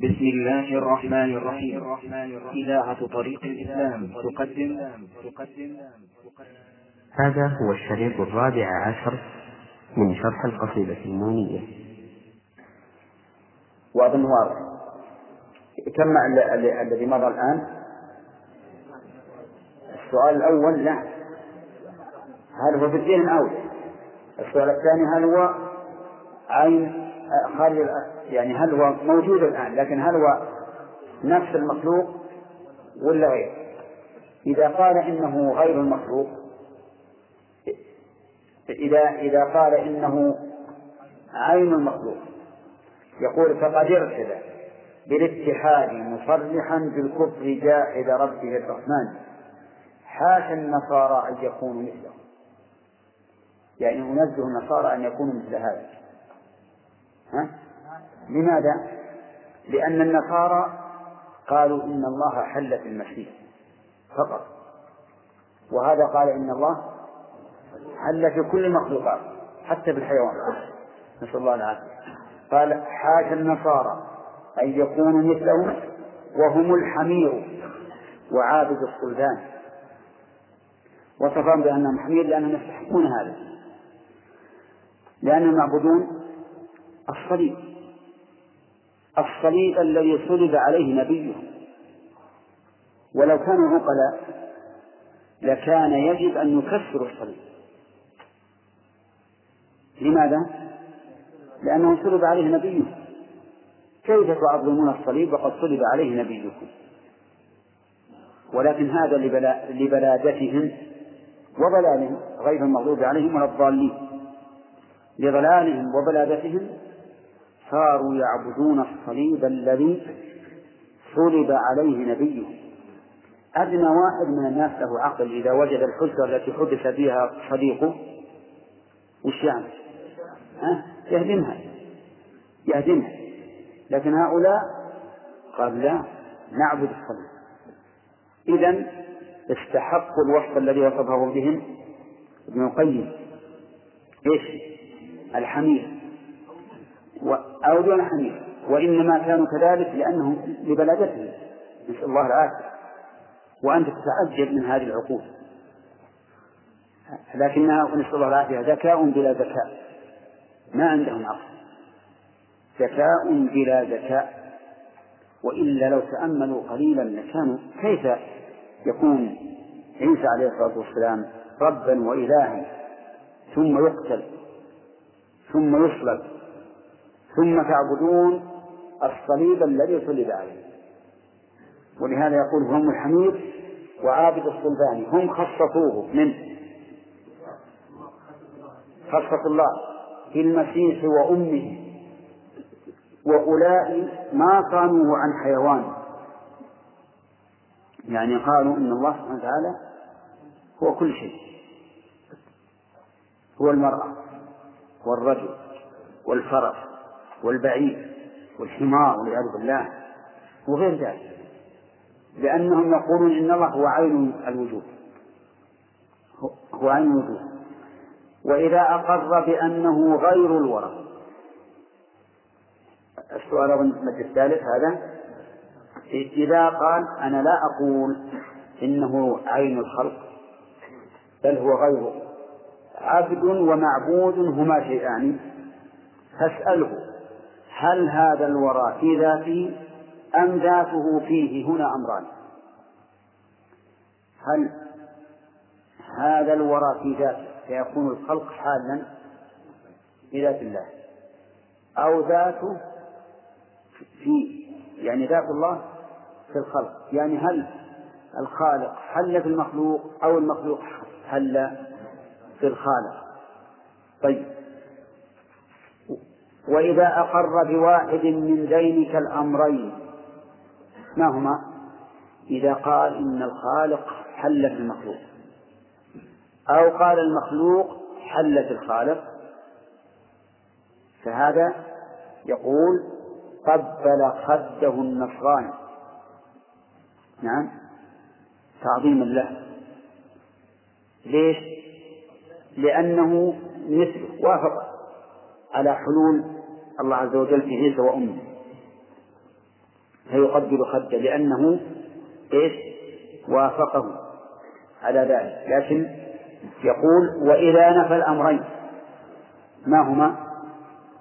بسم الله الرحمن الرحيم. إذاعة طريق الإسلام تقدم. تقدم هذا هو الشريط الرابع عشر من شرح القصيدة النونية وأظن واضح. كم الذي مضى الآن؟ السؤال الأول لا. هل هو في الذهن أو؟ السؤال الثاني هل هو عين خارج يعني هل هو موجود الآن لكن هل هو نفس المخلوق ولا غير؟ إذا قال إنه غير المخلوق إذا إذا قال إنه عين المخلوق يقول فقد ارتدى بالاتحاد مصرحا بالكفر جاحد ربه الرحمن. حاشا النصارى أن يكونوا مثله. يعني ينزه النصارى أن يكونوا مثل هذا. ها؟ لماذا؟ لأن النصارى قالوا إن الله حل في المسيح فقط. وهذا قال إن الله حل في كل المخلوقات حتى في الحيوان. نسأل الله العافية. قال حاشا النصارى أن يكونوا مثلهم وهم الحمير وعابد الصلبان وصفهم بأنهم حمير لأنهم يستحقون هذا لأنهم يعبدون الصليب. الصليب الذي صلب عليه نبيه. ولو كانوا عقلاء لكان يجب أن يكسروا الصليب. لماذا؟ لأنه صلب عليه نبيه. كيف تعظمون الصليب وقد صلب عليه نبيكم؟ ولكن هذا لبلا لبلادتهم وضلالهم غير المغضوب عليهم ولا الضالين. لضلالهم وبلادتهم صاروا يعبدون الصليب الذي صلب عليه نبيه أدنى واحد من الناس له عقل إذا وجد الحجة التي حدث بها صديقه وش يعني؟ ها؟ يهدمها يهدمها لكن هؤلاء قال لا نعبد الصليب إذا استحقوا الوصف الذي وصفه بهم ابن القيم إيش؟ الحمير أو دون حمير. وإنما كانوا كذلك لأنهم لبلادتهم نسأل الله العافية. وأنت تتعجب من هذه العقول. لكنها نسأل الله العافية. ذكاء بلا ذكاء. ما عندهم عقل. ذكاء بلا ذكاء. وإلا لو تأملوا قليلا لكانوا كيف يكون عيسى عليه الصلاة والسلام ربا وإلها ثم يقتل ثم يصلب ثم تعبدون الصليب الذي صلب عليه ولهذا يقول هم الحميد وعابد الصلبان هم خصصوه من؟ خصة الله. في المسيح وأمه. وأولئك ما صانوه عن حيوان. يعني قالوا إن الله سبحانه وتعالى هو كل شيء. هو المرأة والرجل والفرس. والبعير والحمار والعياذ بالله وغير ذلك لأنهم يقولون إن الله هو عين الوجود هو عين الوجود وإذا أقر بأنه غير الورى السؤال المجلس الثالث هذا. إذا قال أنا لا أقول إنه عين الخلق بل هو غيره. عبد ومعبود هما شيئان فاسأله. هل هذا الورى في ذاته أم ذاته فيه هنا أمران؟ هل هذا الورى في ذاته فيكون الخلق حالا بذات الله؟ أو ذاته في يعني ذات الله في الخلق؟ يعني هل الخالق حل في المخلوق أو المخلوق حل في الخالق؟ طيب. وإذا أقر بواحد من ذينك الأمرين ما هما؟ إذا قال إن الخالق حل في المخلوق. أو قال المخلوق حل في الخالق. فهذا يقول قبل خده النصراني نعم. تعظيما له ليش؟ لأنه مثله وافق. على حلول الله عز وجل في عيسى وأمه. فيقبل خده لأنه إيش؟ وافقه على ذلك. لكن يقول وإذا نفى الأمرين ما هما؟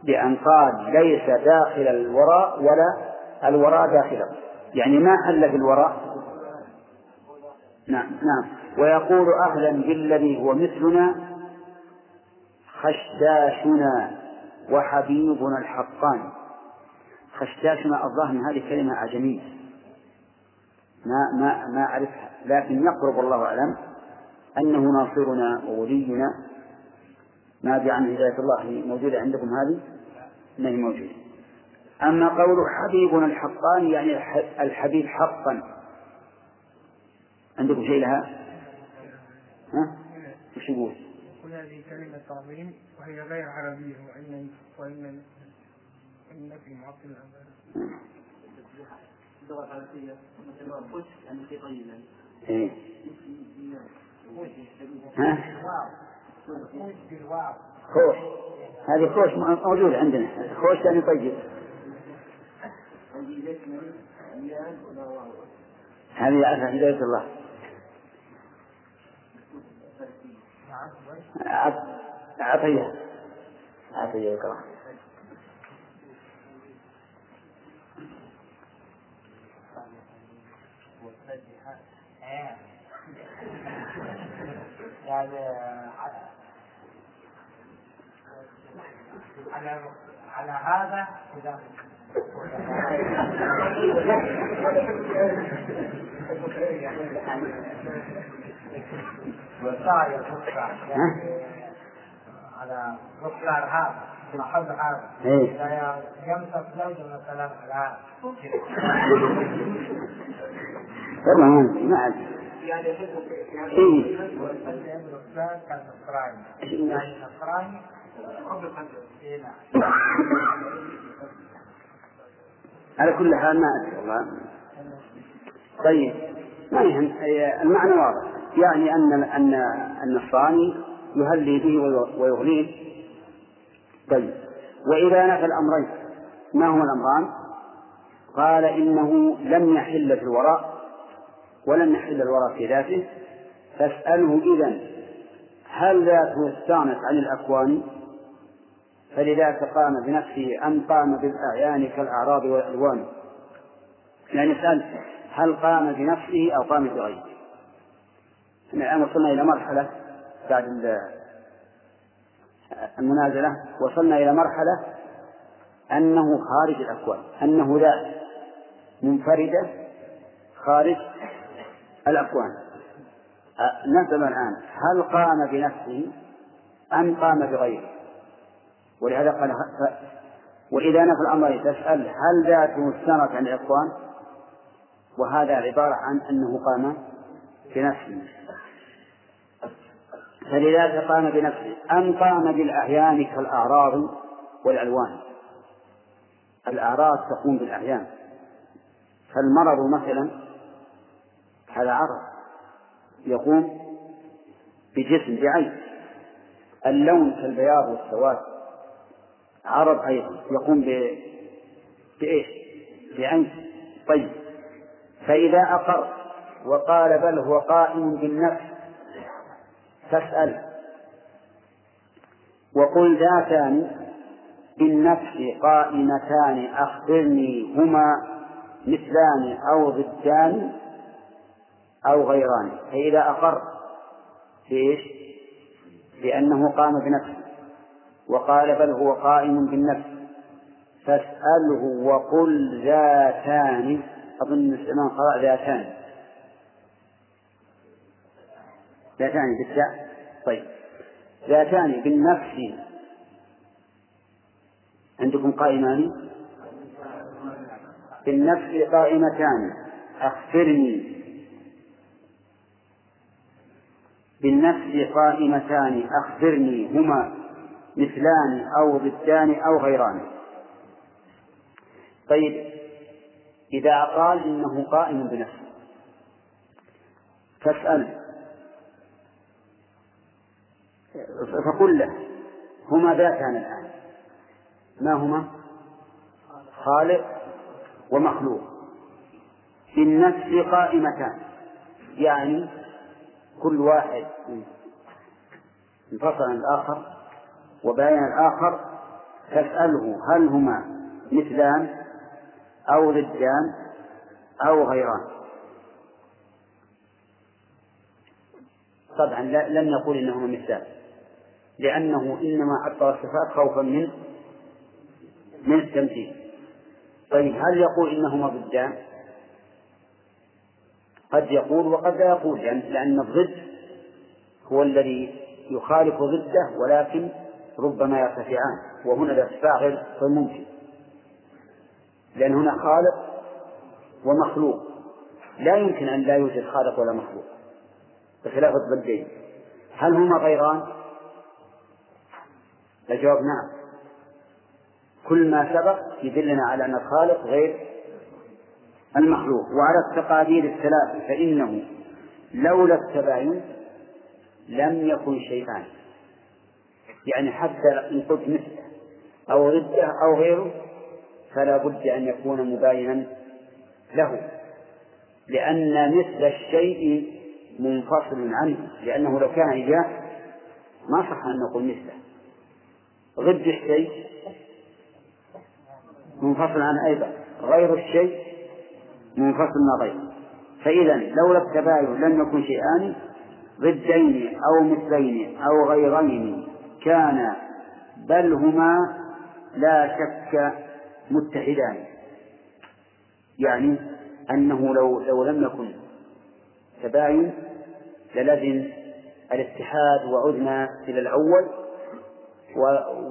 بأن قال ليس داخل الوراء ولا الوراء داخله. يعني ما حل في الوراء نعم نعم. ويقول أهلا بالذي هو مثلنا خشاشنا وحبيبنا الحقان خشاشنا الظاهر من هذه كلمة أعجمية ما ما ما أعرفها لكن يقرب الله أعلم أنه ناصرنا وولينا ما عن هداية الله موجودة عندكم هذه؟ ما هي موجودة أما قول حبيبنا الحقان يعني الحبيب حقا عندكم شيء لها؟ ها؟ وش يقول؟ يقول هذه كلمة تعظيم وهي غير عربية وإن وإن إن في معطل اللغة العربية مثل يعني في طيبا إيه. ها؟ خوش. هذه خوش موجودة عندنا. خوش يعني طيب. هذه عفا هداية الله. أعطيها أعطيها يقرأ يعني على على هذا إذا وصايا يعني على مقدار هذا محل إيه. إذا يمسك زوجه مثلا على ما ما أدري. يعني إيه. كان نصراني يعني نصراني قبل إيه نعم. على كل حال ما أدري والله. طيب ما يهم المعنى واضح. يعني أن أن النصراني يهلي به وي- ويغنيه طيب وإذا نفى الأمرين ما هما الأمران؟ قال إنه لم يحل في الوراء ولم يحل الوراء في ذاته. فاسأله إذا هل ذاته استغنت عن الأكوان؟ فلذاك قام بنفسه أم قام بالأعيان كالأعراض والألوان؟ يعني اسأل هل قام بنفسه أو قام بغيره؟ إحنا الآن وصلنا إلى مرحلة بعد ال- المنازلة وصلنا إلى مرحلة أنه خارج الأكوان أنه ذات منفردة خارج الأكوان نسأل الآن هل قام بنفسه أم قام بغيره؟ ولهذا قال وإذا نفى الأمر تسأل هل ذاته استنت عن الإخوان وهذا عبارة عن أنه قام بنفسه. فلذلك قام بنفسه أم قام بالأعيان كالأعراض والألوان؟ الأعراض تقوم بالأعيان فالمرض مثلا هذا عرض يقوم بجسم بعين. اللون كالبياض والسواد عرض أيضا يقوم ب... بإيش؟ بعين. طيب. فإذا أقر وقال بل هو قائم بالنفس فاسأل. وقل ذاتان بالنفس قائمتان أخبرني هما مثلان أو ضدان أو غيران. فإذا أقر بإيش؟ بأنه قام بنفسه. وقال بل هو قائم بالنفس. فاسأله وقل ذاتان. أظن الإمام قرأ ذاتان. ذاتان بالتاء طيب. ذاتان بالنفس. عندكم قائمان بالنفس قائمتان. أخبرني. بالنفس قائمتان. أخبرني. هما مثلان أو ضدان أو غيران. طيب. إذا قال إنه قائم بنفسه. فاسأل. فقل له هما ذاتان الآن. ما هما؟ خالق ومخلوق. بالنفس قائمتان. يعني كل واحد انفصل عن الآخر وبين الآخر تسأله هل هما مثلان أو ضدان أو غيران. طبعا لم يقول إنهما مثلان. لأنه إنما عطل الصفات خوفا من من التمثيل طيب هل يقول إنهما ضدان؟ قد يقول وقد لا يقول لأن الضد هو الذي يخالف ضده ولكن ربما يرتفعان وهنا الارتفاع غير ممكن لأن هنا خالق ومخلوق لا يمكن أن لا يوجد خالق ولا مخلوق بخلاف الضدين هل هما غيران؟ الجواب نعم. كل ما سبق يدلنا على أن الخالق غير المخلوق وعلى التقادير الثلاث فإنه لولا التباين لم يكن شيئان يعني حتى إن قلت مثله أو ضده أو غيره فلا بد أن يكون مباينا له لأن مثل الشيء منفصل عنه لأنه لو كان إياه ما صح أن نقول مثله. ضد الشيء. منفصل عنه أيضا غير الشيء منفصل ما غيره. فإذا لولا التباين لم يكن شيئان ضدين أو مثلين أو غيرين كان بل هما لا شك متحدان. يعني أنه لو لو لم يكن تباين للزم الاتحاد وعدنا إلى الأول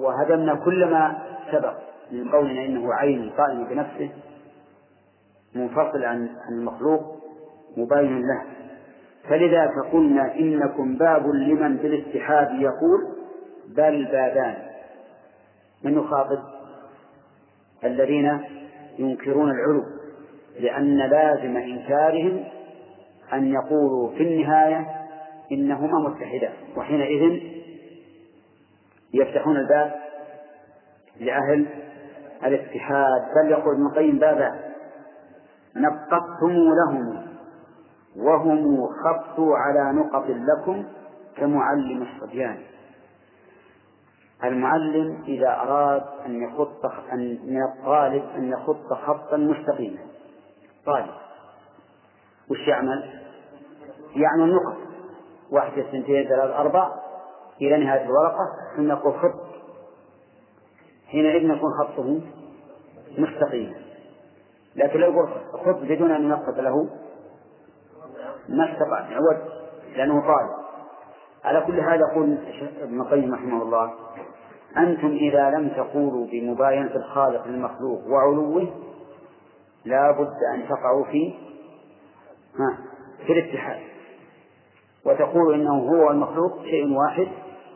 وهدمنا كل ما سبق من قولنا إنه عين قائم بنفسه منفصل عن المخلوق مباين له. فلذاك قلنا إنكم باب لمن بالاتحاد يقول بل بابان. من يخاطب الذين ينكرون العلو لأن لازم إنكارهم أن يقولوا في النهاية إنهما متحدان وحينئذ يفتحون الباب لأهل الاتحاد. بل يقول ابن القيم بابا نقضتم لهم وهم خطوا على نقط لكم كمعلم الصبيان. المعلم إذا أراد أن يخط أن من الطالب أن يخط خطا مستقيما. طالب وش يعمل؟ يعمل نقط واحد اثنتين ثلاث أربع إلى نهاية الورقة ثم يقول خط. حينئذ يكون خطه مستقيما لكن لو يقول خط بدون أن ينقط له ما استطاع يعود لأنه طالب. على كل هذا يقول ابن القيم رحمه الله أنتم إذا لم تقولوا بمباينة الخالق للمخلوق وعلوه لا بد أن تقعوا في ها في الاتحاد. وتقولوا إنه هو المخلوق شيء واحد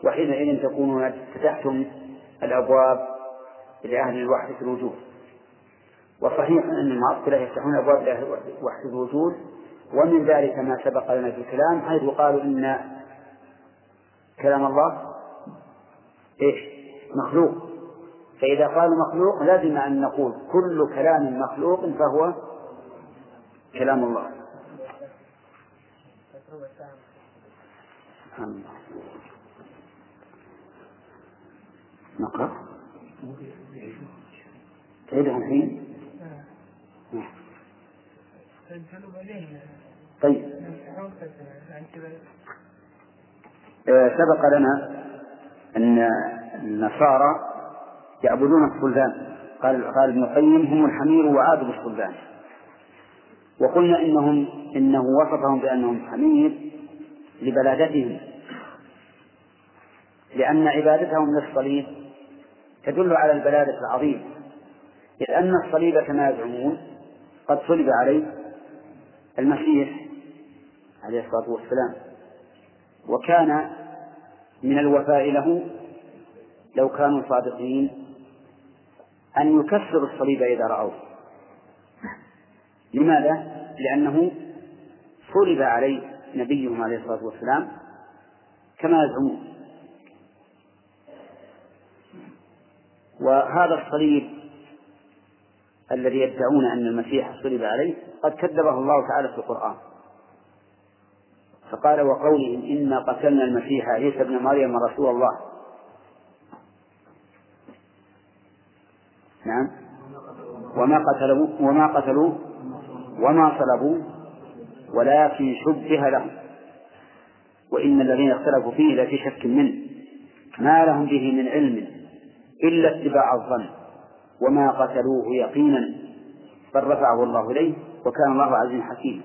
وحينئذ تكونون فتحتم الأبواب لأهل الوحدة الوجود. وصحيح أن المعطلة يفتحون أبواب لأهل وحدة الوجود ومن ذلك ما سبق لنا في الكلام حيث قالوا إن كلام الله إيش؟ مخلوق. فإذا قالوا مخلوق لازم أن نقول كل كلام مخلوق فهو كلام الله. نقرأ. تعيدها الحين طيب. آه، سبق لنا أن النصارى يعبدون الصلبان قال قال ابن القيم هم الحمير وعابد الصلبان وقلنا إنهم إنه وصفهم بأنهم حمير لبلادتهم. لأن عبادتهم للصليب تدل على البلادة العظيمه إذ أن الصليب كما يزعمون قد صلب عليه المسيح عليه الصلاة والسلام. وكان من الوفاء له لو كانوا صادقين أن يكسروا الصليب إذا رأوه. لماذا؟ لأنه صلب عليه نبيهم عليه الصلاة والسلام كما يزعمون. وهذا الصليب الذي يدعون أن المسيح صلب عليه قد كذبه الله تعالى في القرآن. فقال وقولهم إنا قتلنا المسيح عيسى ابن مريم رسول الله. نعم. وما قتلوه وما قتلوه وما صلبوه ولكن شبه لهم. وإن الذين اختلفوا فيه لفي شك منه. ما لهم به من علم. إلا اتباع الظن وما قتلوه يقينا بل رفعه الله إليه وكان الله عزيزا حكيما.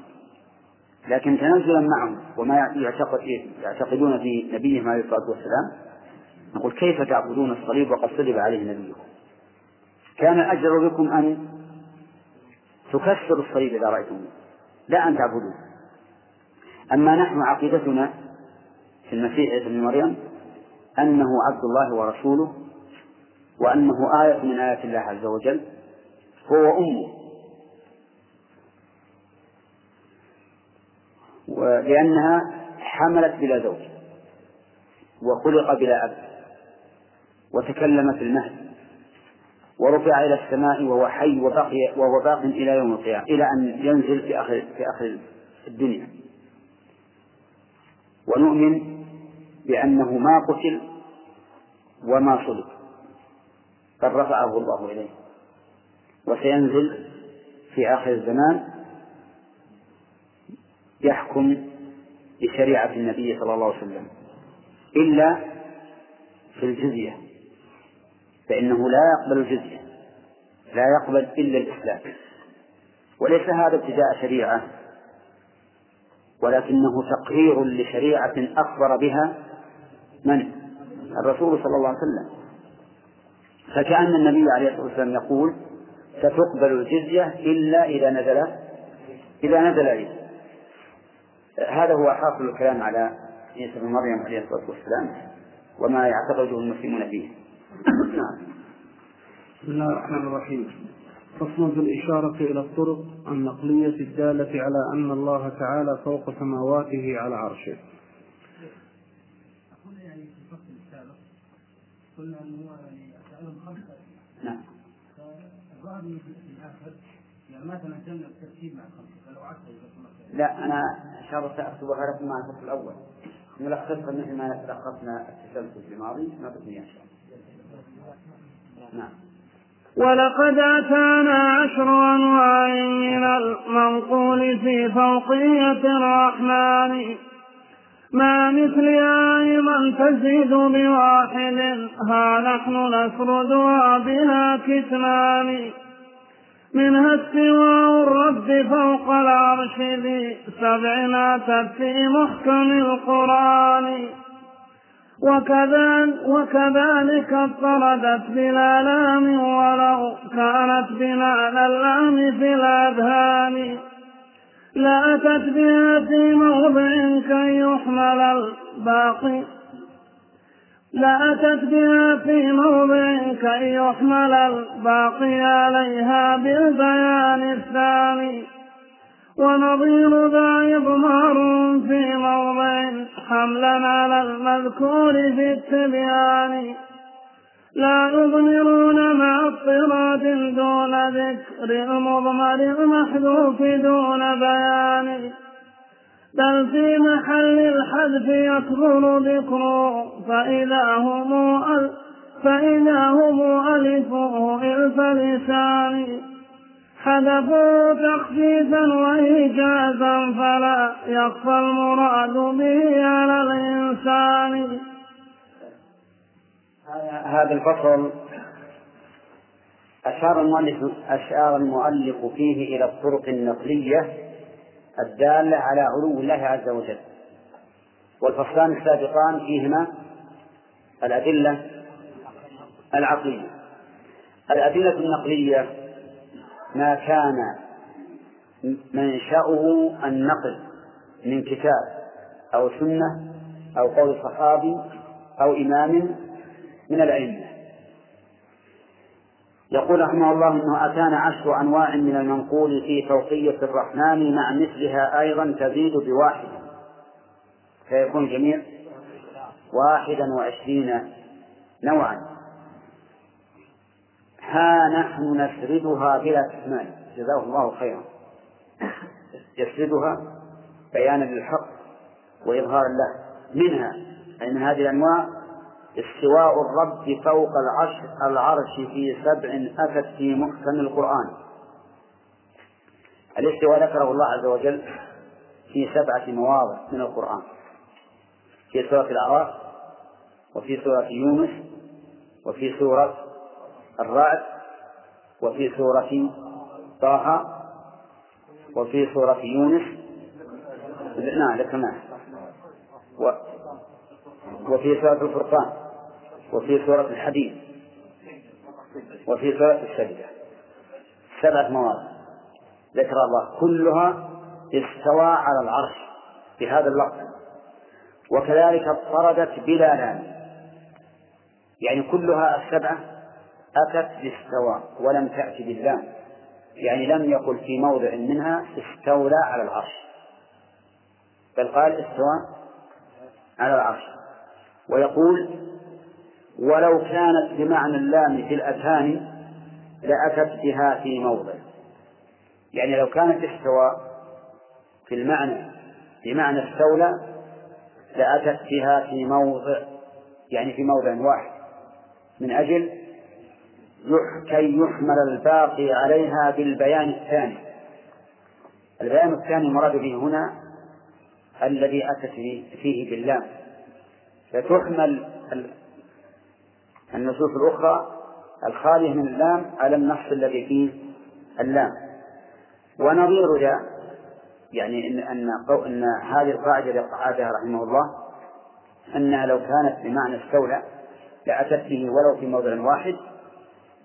لكن تنزلا معهم وما يعتقد يعتقدون في نبيهم عليه الصلاة والسلام نقول كيف تعبدون الصليب وقد صلب عليه نبيكم؟ كان الأجر بكم أن تكسروا الصليب إذا رأيتموه. لا أن تعبدوه. أما نحن عقيدتنا في المسيح عيسى بن مريم أنه عبد الله ورسوله وأنه آية من آيات الله عز وجل هو أمه. لأنها حملت بلا زوج وخلق بلا أب وتكلم في المهد ورفع إلى السماء وهو حي وبقي وهو باق إلى يوم القيامة إلى أن ينزل في آخر في آخر الدنيا. ونؤمن بأنه ما قتل وما صلب بل رفعه الله إليه. وسينزل في آخر الزمان يحكم بشريعة النبي صلى الله عليه وسلم. إلا في الجزية. فإنه لا يقبل الجزية. لا يقبل إلا الإسلام. وليس هذا ابتداء شريعة ولكنه تقرير لشريعة أخبر بها من؟ الرسول صلى الله عليه وسلم. فكأن النبي عليه الصلاة والسلام يقول ستقبل الجزية إلا إذا نزل إذا نزل عيسى هذا هو حاصل الكلام على عيسى بن مريم عليه الصلاة والسلام وما يعتقده المسلمون فيه. نعم. بسم الله الرحمن الرحيم. فصل في الإشارة إلى الطرق النقلية الدالة على أن الله تعالى فوق سماواته على عرشه. يعني في الفصل السابق قلنا انه يعني اسالهم خمسه نعم فالبعض في الآخر يعني ما تنزلنا الترتيب مع الخمسة؟ فلو عدت لا أنا إن شاء الله سأكتبها لكم مع الفصل الأول. نلخصها مثل ما لخصنا التسلسل الماضي نعطيكم إياه إن شاء الله نعم. ولقد أتانا عشر أنواع من المنقول في فوقية الرحمن. ما مثلها أيضا تزيد بواحد ها نحن نسردها بلا كتمان. منها استواء الرب فوق العرش ذي سبع أتت في محكم القرآن. وكذلك, وكذلك اضطردت بلا لام ولو كانت بمعنى اللام في الأذهان. لأتت بها في موضع كي يحمل الباقي. لأتت بها في موضع كي يحمل الباقي عليها بالبيان الثاني. ونظير ذا إضمار في موضع حملا على المذكور في التبيان. لا يضمرون مع اطراد دون ذكر المضمر المحذوف دون بيان. بل في محل الحذف يكبر ذكره. فإذا هم فإذا هم ألفوه إلف لسان. حذفوا تخفيفا وإيجازا فلا يخفى المراد به على الإنسان. هذا الفصل أشار المؤلف أشار المؤلف فيه إلى الطرق النقلية الدالة على علو الله عز وجل. والفصلان السابقان فيهما الأدلة العقلية. الأدلة النقلية ما كان منشأه النقل من كتاب أو سنة أو قول صحابي أو إمام من الأئمة. يقول رحمه الله إنه أتانا عشر أنواع من المنقول في فوقية الرحمن مع مثلها أيضا تزيد بواحد. فيكون الجميع واحدا وعشرين نوعا. ها نحن نسردها بلا كتمان جزاه الله خيرا. يسردها بيانا للحق وإظهارا له. منها أي من هذه الأنواع استواء الرب فوق العرش العرش في سبع أتت في محكم القرآن. الاستواء ذكره الله عز وجل في سبعة مواضع من القرآن. في سورة الأعراف وفي سورة يونس وفي سورة الرعد وفي سورة طه وفي سورة يونس. نعم ذكرناه. وفي سورة الفرقان. وفي سورة الحديث وفي سورة السجدة سبعة مواضع ذكر الله. كلها استوى على العرش بهذا اللفظ. وكذلك اضطردت بلا لام يعني كلها السبعة أتت باستوى ولم تأتي باللام. يعني لم يقل في موضع منها استولى على العرش. بل قال استوى على العرش. ويقول ولو كانت بمعنى اللام في الأذهان لأتت بها في موضع. يعني لو كانت استوى في المعنى بمعنى استولى لأتت بها في موضع يعني في موضع واحد. من أجل كي يحمل الباقي عليها بالبيان الثاني. البيان الثاني المراد به هنا الذي أتت فيه باللام. فتحمل النصوص الأخرى الخالية من اللام على النص الذي فيه اللام. ونظير ذا يعني إن أن أن هذه القاعدة التي قعدها رحمه الله أنها لو كانت بمعنى استولى لأتت به ولو في موضع واحد.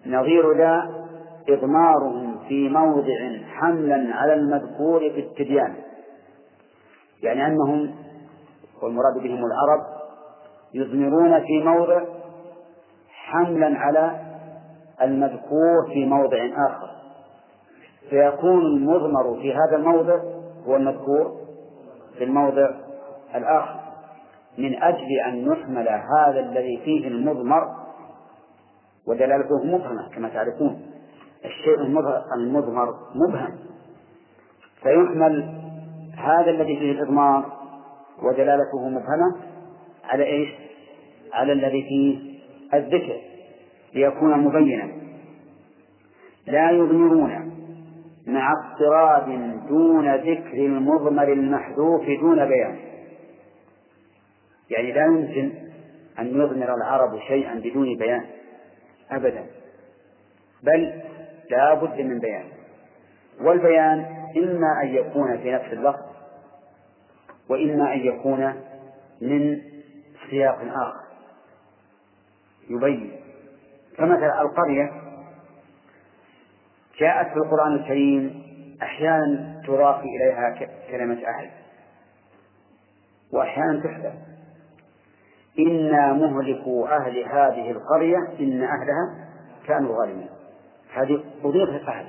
نظير ذا إضمارهم في موضع حملا على المذكور في التبيان يعني أنهم والمراد بهم العرب يضمرون في موضع حملا على المذكور في موضع آخر. فيكون المضمر في هذا الموضع هو المذكور في الموضع الآخر. من أجل أن نحمل هذا الذي فيه المضمر ودلالته مبهمة كما تعرفون الشيء المضمر مبهم. فيحمل هذا الذي فيه الإضمار ودلالته مبهمة على إيش؟ على الذي فيه الذكر ليكون مبينا. لا يضمرون مع اضطراد دون ذكر المضمر المحذوف دون بيان. يعني لا يمكن أن يضمر العرب شيئا بدون بيان أبدا. بل لا بد من بيان. والبيان إما أن يكون في نفس اللفظ وإما أن يكون من سياق آخر. يبين. فمثلا القرية جاءت في القرآن الكريم أحيانا تضاف إليها كلمة أهل وأحيانا تحذف إنا مهلكوا أهل هذه القرية إن أهلها كانوا ظالمين. هذه أضيفت أهل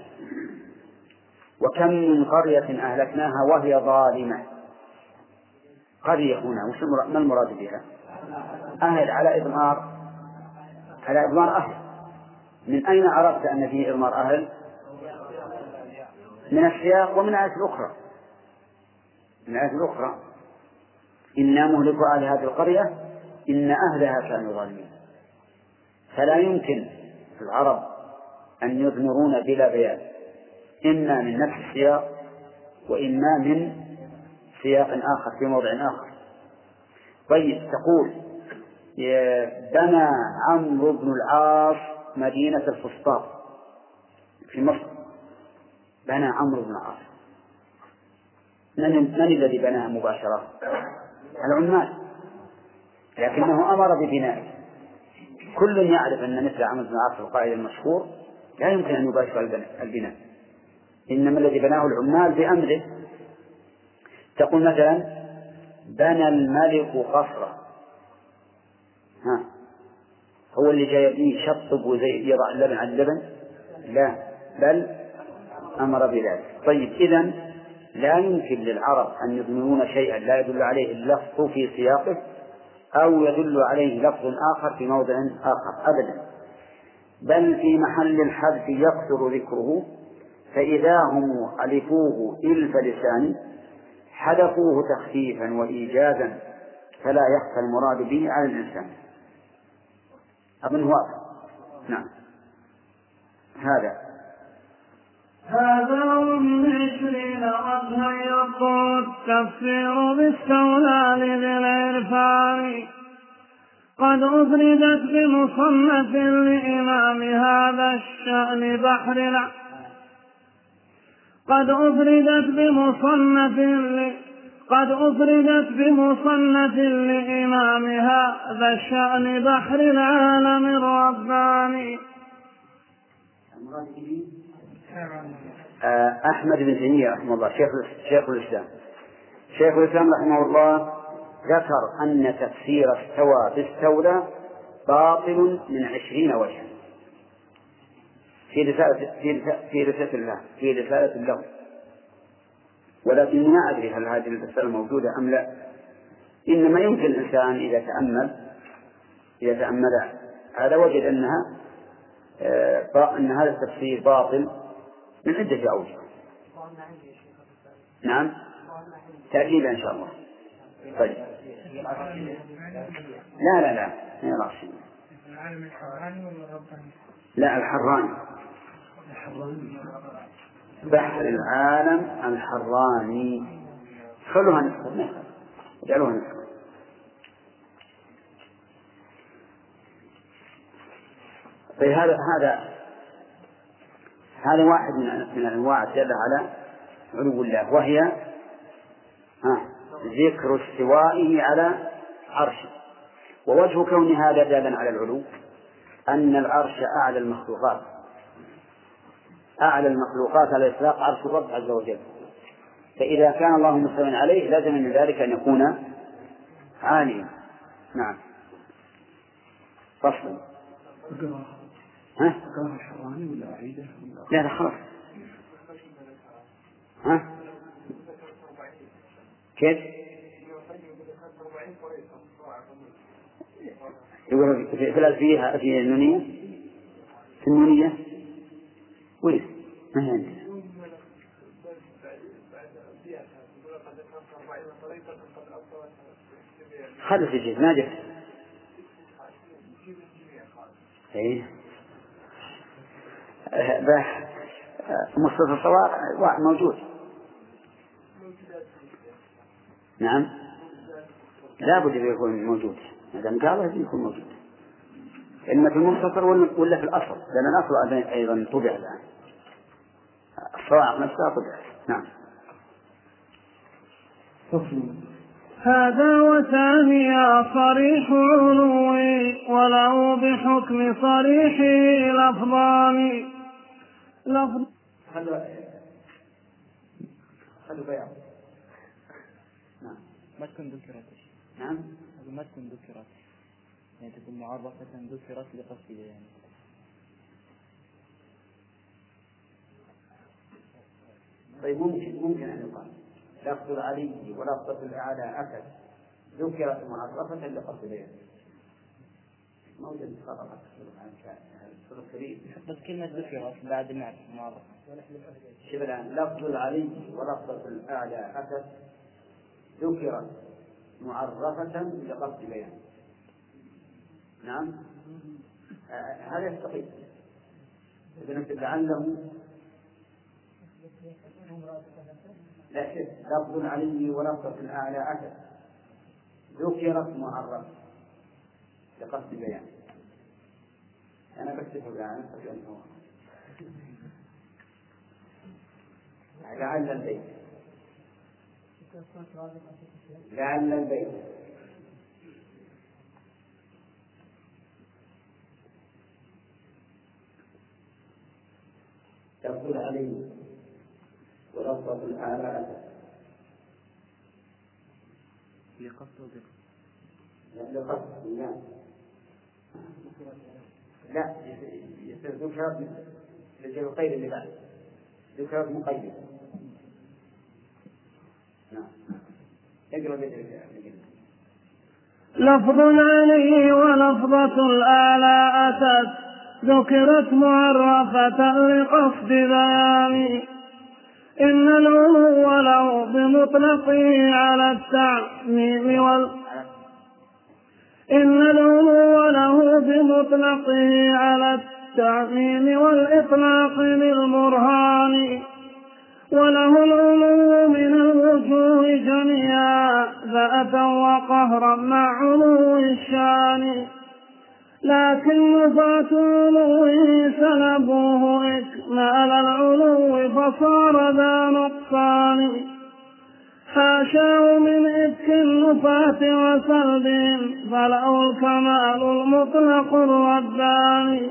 وكم من قرية أهلكناها وهي ظالمة. قرية هنا وش ما المراد بها؟ أهل على إضمار على إضمار أهل من أين عرفت أن فيه إضمار أهل؟ من السياق ومن الآية الأخرى. من الآية الأخرى. إنا مهلك أهل هذه القرية إن أهلها كانوا ظالمين. فلا يمكن العرب أن يضمرون بلا بيان. إما من نفس السياق وإما من سياق آخر في موضع آخر. طيب تقول بنى عمرو بن العاص مدينة الفسطاط في مصر. بنى عمرو بن العاص. من, من الذي بناها مباشرة؟ العمال. لكنه أمر ببنائه كل يعرف أن مثل عمرو بن العاص القائد المشهور لا يمكن أن يباشر البناء. إنما الذي بناه العمال بأمره. تقول مثلا بنى الملك قصرا ها هو اللي جاي يشطب ويضع اللبن على اللبن؟ لا. بل أمر بذلك. طيب إذا لا يمكن للعرب أن يضمنون شيئا لا يدل عليه اللفظ في سياقه أو يدل عليه لفظ آخر في موضع آخر أبدا. بل في محل الحذف يقصر ذكره فإذا هم ألفوه إلف لسان حذفوه تخفيفا وإيجازا فلا يخفى المراد به على الإنسان. أظن واضح. نعم. هذا. هذا ومن عشرين وجها يقول التفسير باستولى لذي العرفان قد أفردت بمصنف لإمام هذا الشأن بحر قد أفردت بمصنف قد أفردت بمصنف لإمام هذا الشأن بحر العالم الرباني. آه، أحمد بن تيمية رحمه الله شيخ شيخ الإسلام. شيخ الإسلام رحمه الله ذكر أن تفسير استوى باستولى باطل من عشرين وجها. في رسالة في رسالة الله في رسالة له. ولكني ما أدري هل هذه الرسالة موجودة أم لا. إنما يمكن الإنسان إذا تأمل إذا تأمل هذا وجد أنها آه، أن هذا التفسير باطل من عدة أوجه. نعم. تأكيد إن شاء الله. طيب. لا لا لا. ما راشد العالم الحراني؟ لا الحراني. بحر العالم الحراني. خلوها نسخة اجعلوها نسخة طيب هذا هذا هذا واحد من من انواع الدالة على علو الله وهي ها ذكر استوائه على عرشه. ووجه كون هذا دالا على العلو أن العرش أعلى المخلوقات. أعلى المخلوقات على الإطلاق عرش الرب عز وجل. فإذا كان الله مستوى عليه لازم من ذلك أن يكون عاليا. نعم. فصل ها؟ لا لا خلاص. ها؟ كيف؟ يقول في الألفية في النونية؟ في النونية؟ وين؟ ما هي عندنا. خلف ما جبت مصطفى الصواب موجود. نعم. لا بد أن يكون موجود. ما دام قال يكون موجود. إما في المختصر ولا في الأصل؟ لأن الأصل أيضا طبع الآن. الصواعق نفسها طبعت نعم. هذا وثانيا صريح علوي وله بحكم صريحه لفظان. لفظ خلوا خلوا بياض نعم. ما تكون ذكرت. نعم. ما تكون ذكرت. يعني تكون معرفة ذكرت لقصد يعني. طيب ممكن ممكن أن يقال. لفظ العلي ولفظة الأعلى أكد ذكرت معرفة لقصد بيان موجود خطأ كبير بس كلمة ذكرت بعد معرفة. شوف الآن لفظ العلي ولفظة الأعلى أتت ذكرت معرفة لقصد بيان نعم؟ آه، هذا يستقيم. إذا نكتب لعله لا لفظ العلي ولفظة الأعلى أتت ذكرت معرفة لقصد بيان. أنا بكتبه الآن لأنه لعل البيت. لعل البيت. تقول عليه الأعلى أتت لقصد لقصد لا لا يصير ذكر للقيد اللي بعد. ذكر مقيد نعم. اقرأ لفظ عليه ولفظة الآلى أتت ذكرت معرفة لقصد بيان إن العلو له بمطلقه على التعميم وال إن العلو له بمطلقه على التعميم والإطلاق بالبرهان وله العلو من الوجوه جميعا ذاتا وقهرا مع علو الشان. لكن نفاة علوه سلبوه إكمال العلو فصار ذا نقصان. حاشاه من إفك النفاة وسلبهم فله الكمال المطلق الرباني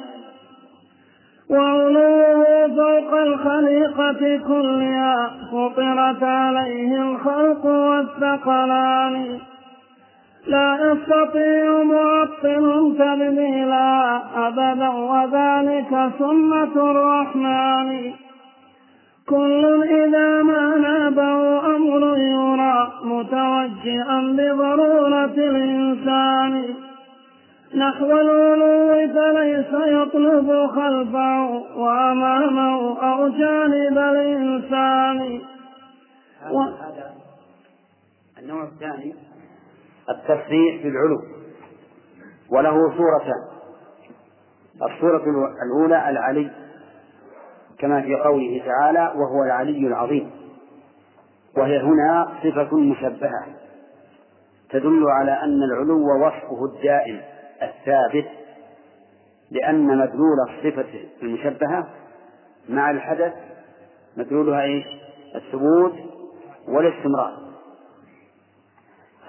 وعلوه فوق الخليقة كلها فطرت عليه الخلق والثقلان. لا يستطيع معطل تبديلا أبدا وذلك سنة الرحمن. كل إذا ما نابه أمر يرى متوجئا بضرورة الإنسان. نحو العلو فليس يطلب خلفه وأمامه أو جانب الإنسان. و... هذا النوع الثاني التصريح بالعلو وله صورتان الصورة الأولى العلي كما في قوله تعالى وهو العلي العظيم وهي هنا صفة مشبهة تدل على أن العلو وصفه الدائم الثابت لأن مدلول الصفة المشبهة مع الحدث مدلولها إيش؟ الثبوت والاستمرار.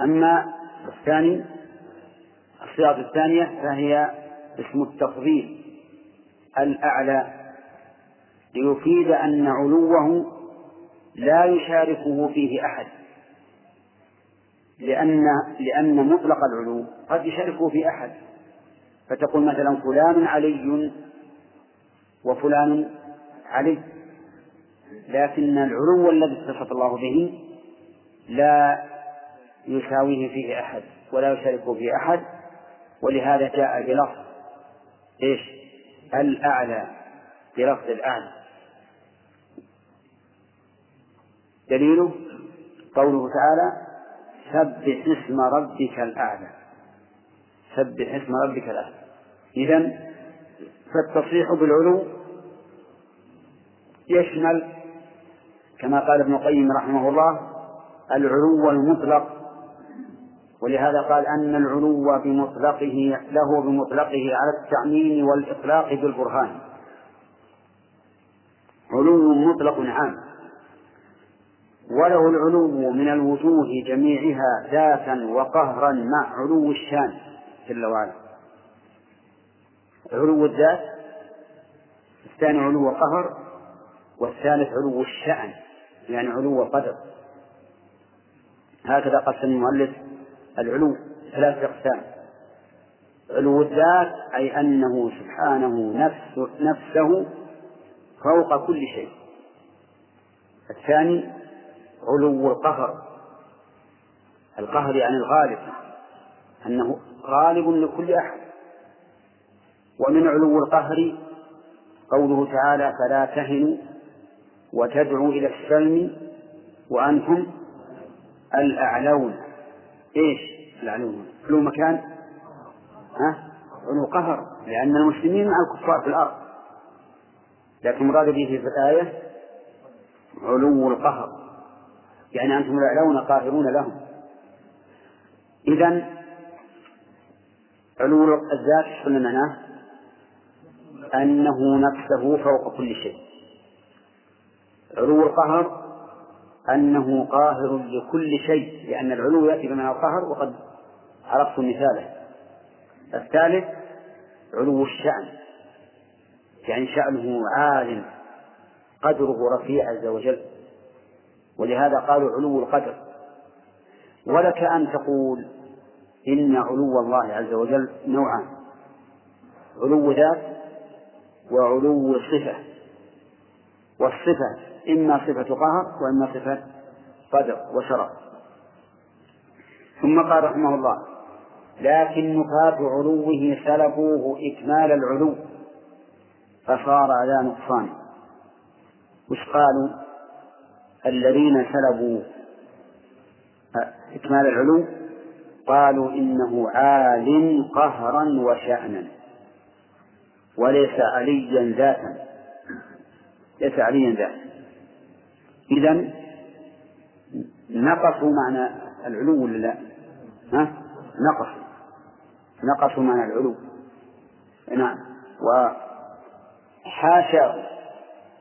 أما الثاني الصيغة الثانية فهي اسم التفضيل الأعلى ليفيد أن علوه لا يشاركه فيه أحد. لأن لأن مطلق العلو قد يشاركه في أحد. فتقول مثلا فلان علي وفلان علي. لكن العلو الذي اتصف الله به لا يساويه فيه أحد ولا يشاركه فيه أحد ولهذا جاء بلفظ إيش؟ الأعلى بلفظ الأعلى. دليله قوله تعالى سبح اسم ربك الأعلى سبح اسم ربك الأعلى. إذا فالتصريح بالعلو يشمل كما قال ابن القيم رحمه الله العلو المطلق ولهذا قال أن العلو بمطلقه له بمطلقه على التعميم والإطلاق بالبرهان. علو مطلق عام. وله العلو من الوجوه جميعها ذاتا وقهرا مع علو الشان جل وعلا. علو الذات الثاني علو قهر والثالث علو الشأن يعني علو قدر. هكذا قسم المؤلف العلو ثلاثة أقسام. علو الذات أي أنه سبحانه نفس نفسه فوق كل شيء. الثاني علو القهر. القهر يعني الغالب أنه غالب لكل أحد. ومن علو القهر قوله تعالى فلا تهنوا وتدعوا إلى السلم وأنتم الأعلون إيش؟ الأعلون علو مكان؟ ها؟ علو قهر. لأن المسلمين مع الكفار في الأرض. لكن مراد به في الآية علو القهر. يعني أنتم الأعلون قاهرون لهم. إذا علو الذات قلنا معناه؟ أنه نفسه فوق كل شيء. علو القهر أنه قاهر لكل شيء لأن العلو يأتي بمعنى القهر وقد عرفت مثاله. الثالث علو الشأن يعني شأنه عال قدره رفيع عز وجل ولهذا قالوا علو القدر. ولك أن تقول إن علو الله عز وجل نوعان علو ذات وعلو صفة. والصفة إما صفة قهر وإما صفة قدر وشرف. ثم قال رحمه الله لكن نفاة علوه سلبوه إكمال العلو فصار على نقصان. وش قالوا؟ الذين سلبوا إكمال العلو؟ قالوا إنه عال قهرا وشأنا وليس عليا ذاتا. ليس عليا ذاتا إذا نقصوا معنى العلو ولا لا؟ ها؟ نقصوا. نقصوا معنى العلو. نعم. وحاشا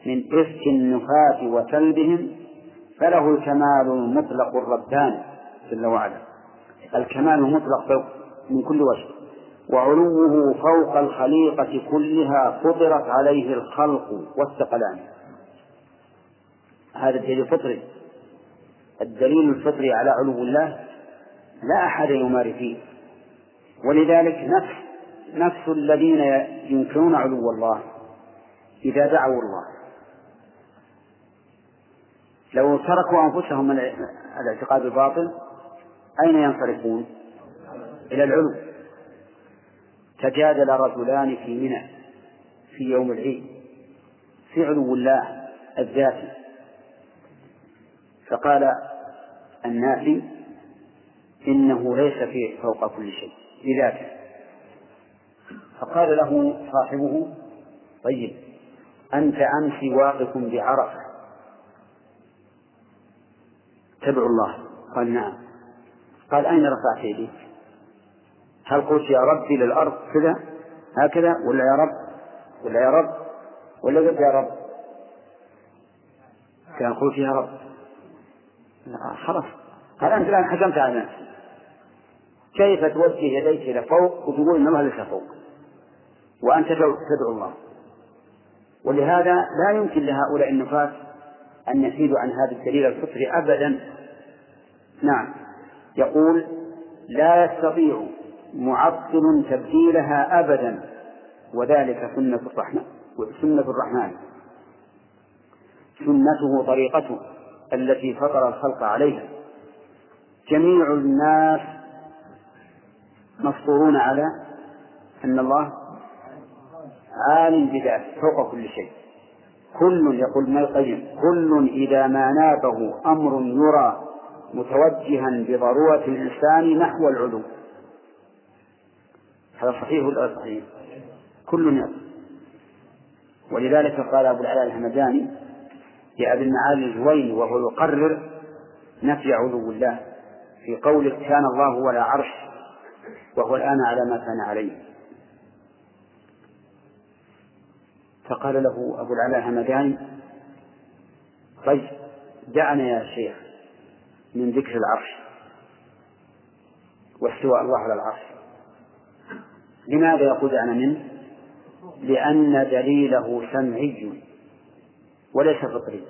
من إفك النفاة وسلبهم فله الكمال المطلق الرباني جل وعلا. الكمال المطلق من كل وجه. وعلوه فوق الخليقة كلها فطرت عليه الخلق والثقلان. هذا الدليل الفطري. الدليل الفطري على علو الله لا أحد يماري فيه. ولذلك نفس نفس الذين ينكرون علو الله إذا دعوا الله. لو تركوا أنفسهم من الاعتقاد الباطل أين ينصرفون؟ إلى العلو. تجادل رجلان في منى في يوم العيد. في علو الله الذاتي. فقال النافي إنه ليس في فوق كل شيء بذاته فقال له صاحبه طيب أنت أمس واقف بعرفة. تدعو الله؟ قال نعم. قال أين رفعت يديك؟ هل قلت يا ربي للأرض كذا؟ هكذا؟ ولا يا رب؟ ولا يا رب؟ ولا قلت يا رب؟ كان قلت يا رب. خلاص. قال أنت الآن حكمت على نفسك؟ كيف توجه يديك إلى فوق وتقول إن الله ليس فوق؟ وأنت تدعو الله. ولهذا لا يمكن لهؤلاء النفاة أن يزيدوا عن هذا الدليل الفطري أبدا. نعم. يقول لا يستطيع معطل تبديلها أبدا وذلك سنة الرحمن سنة الرحمن. سنته طريقته التي فطر الخلق عليها. جميع الناس مفطورون على أن الله عالم بذاته فوق كل شيء. كل يقول ابن القيم. كل إذا ما نابه أمر يرى متوجها بضرورة الإنسان نحو العلو. هذا صحيح ولا صحيح؟ كل يقول ولذلك قال أبو العلاء الهمداني لأبي المعالي الجويني وهو يقرر نفي علو الله في قوله كان الله ولا عرش وهو الآن على ما كان عليه. فقال له أبو العلاء همداني طيب دعنا يا شيخ من ذكر العرش واستواء الله على العرش. لماذا يقول دعنا منه؟ لأن دليله سمعي. وليس فطري.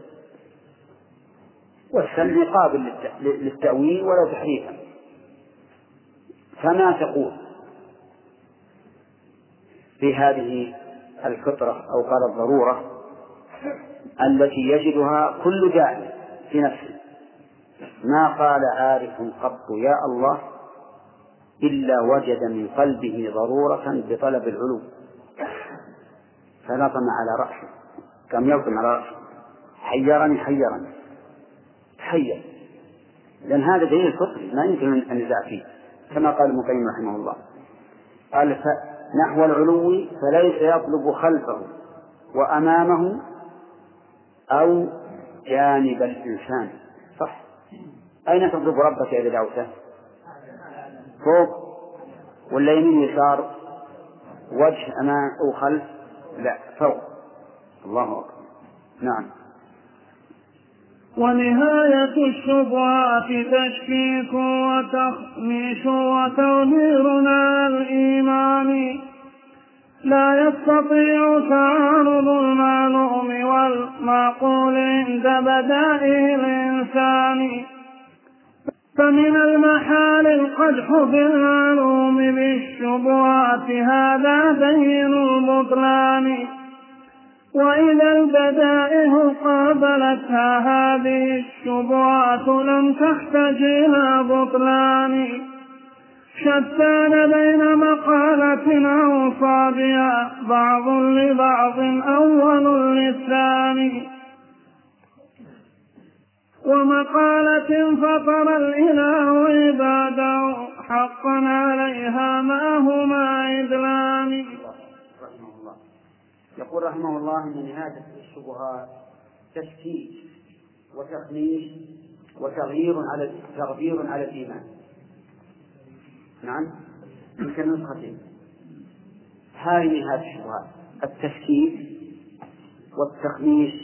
والسمع قابل للتأويل ولو تحريفا. فما تقول في هذه الفطرة أو قال الضرورة التي يجدها كل جاهل في نفسه؟ ما قال عارف قط يا الله إلا وجد من قلبه ضرورة بطلب العلو. فلطم على رأسه. كم يلطم على رأسه؟ حيرني حيرني. تحير. لأن هذا دليل فطري ما يمكن النزاع فيه. كما قال ابن القيم رحمه الله. قال نحو العلو فليس يطلب خلفه وأمامه أو جانب الإنسان. صح. أين تطلب ربك إذا دعوته؟ فوق ولا يمين يسار وجه أمام أو خلف؟ لا فوق. الله أكبر. نعم. ونهاية الشبهات تشكيك وتخميش وتوبيرنا الإيمان. لا يستطيع تعارض المعلوم والمعقول عند بدائه الإنسان. فمن المحال القدح في المعلوم بالشبهات هذا بين البطلان. وإذا البدائه قابلتها هذه الشبهات لم تحتج إلى بطلان. شتان بين مقالة أوصى بها بعض لبعض أول للثاني. ومقالة فطر الإله عباده حقا عليها ما هما عدلان. رحمه الله يقول رحمه الله من نهاية الشبهات تشكيك وتخنيش وتغيير على تغيير على الإيمان. نعم. يمكن نسختين هذه نهاية الشبهات. التشكيك والتخنيش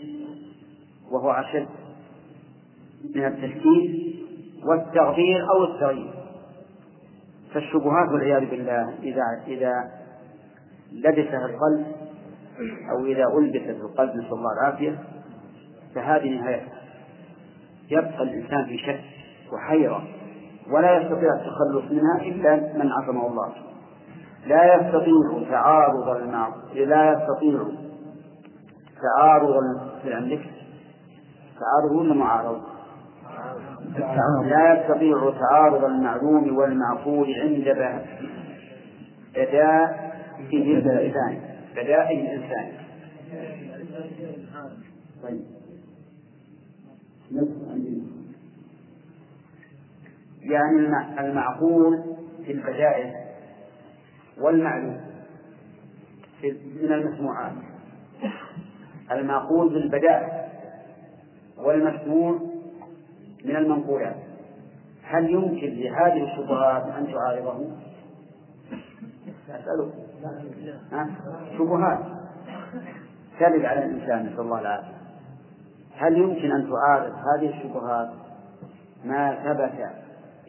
وهو أشد من التشكيك والتغيير أو التغيير. فالشبهات والعياذ بالله إذا إذا لبسها القلب أو إذا ألبست القلب نسأل الله العافية فهذه نهايتها يبقى الإنسان في شك وحيرة ولا يستطيع التخلص منها إلا من عصمه الله. لا يستطيع تعارض المع لا يستطيع تعارض في عندك تعارض ولا معارض؟ لا يستطيع تعارض المعلوم والمعقول عند بداء الإنسان. بدائه الإنسان. طيب. يعني المعقول في البدائل والمعلوم من المسموعات. المعقول بالبدائل والمسموع من المنقولات. هل يمكن لهذه الشبهات أن تعارضه؟ أسألك. شبهات. ترد على الإنسان نسأل الله العافية. هل يمكن أن تعارض هذه الشبهات؟ ما ثبت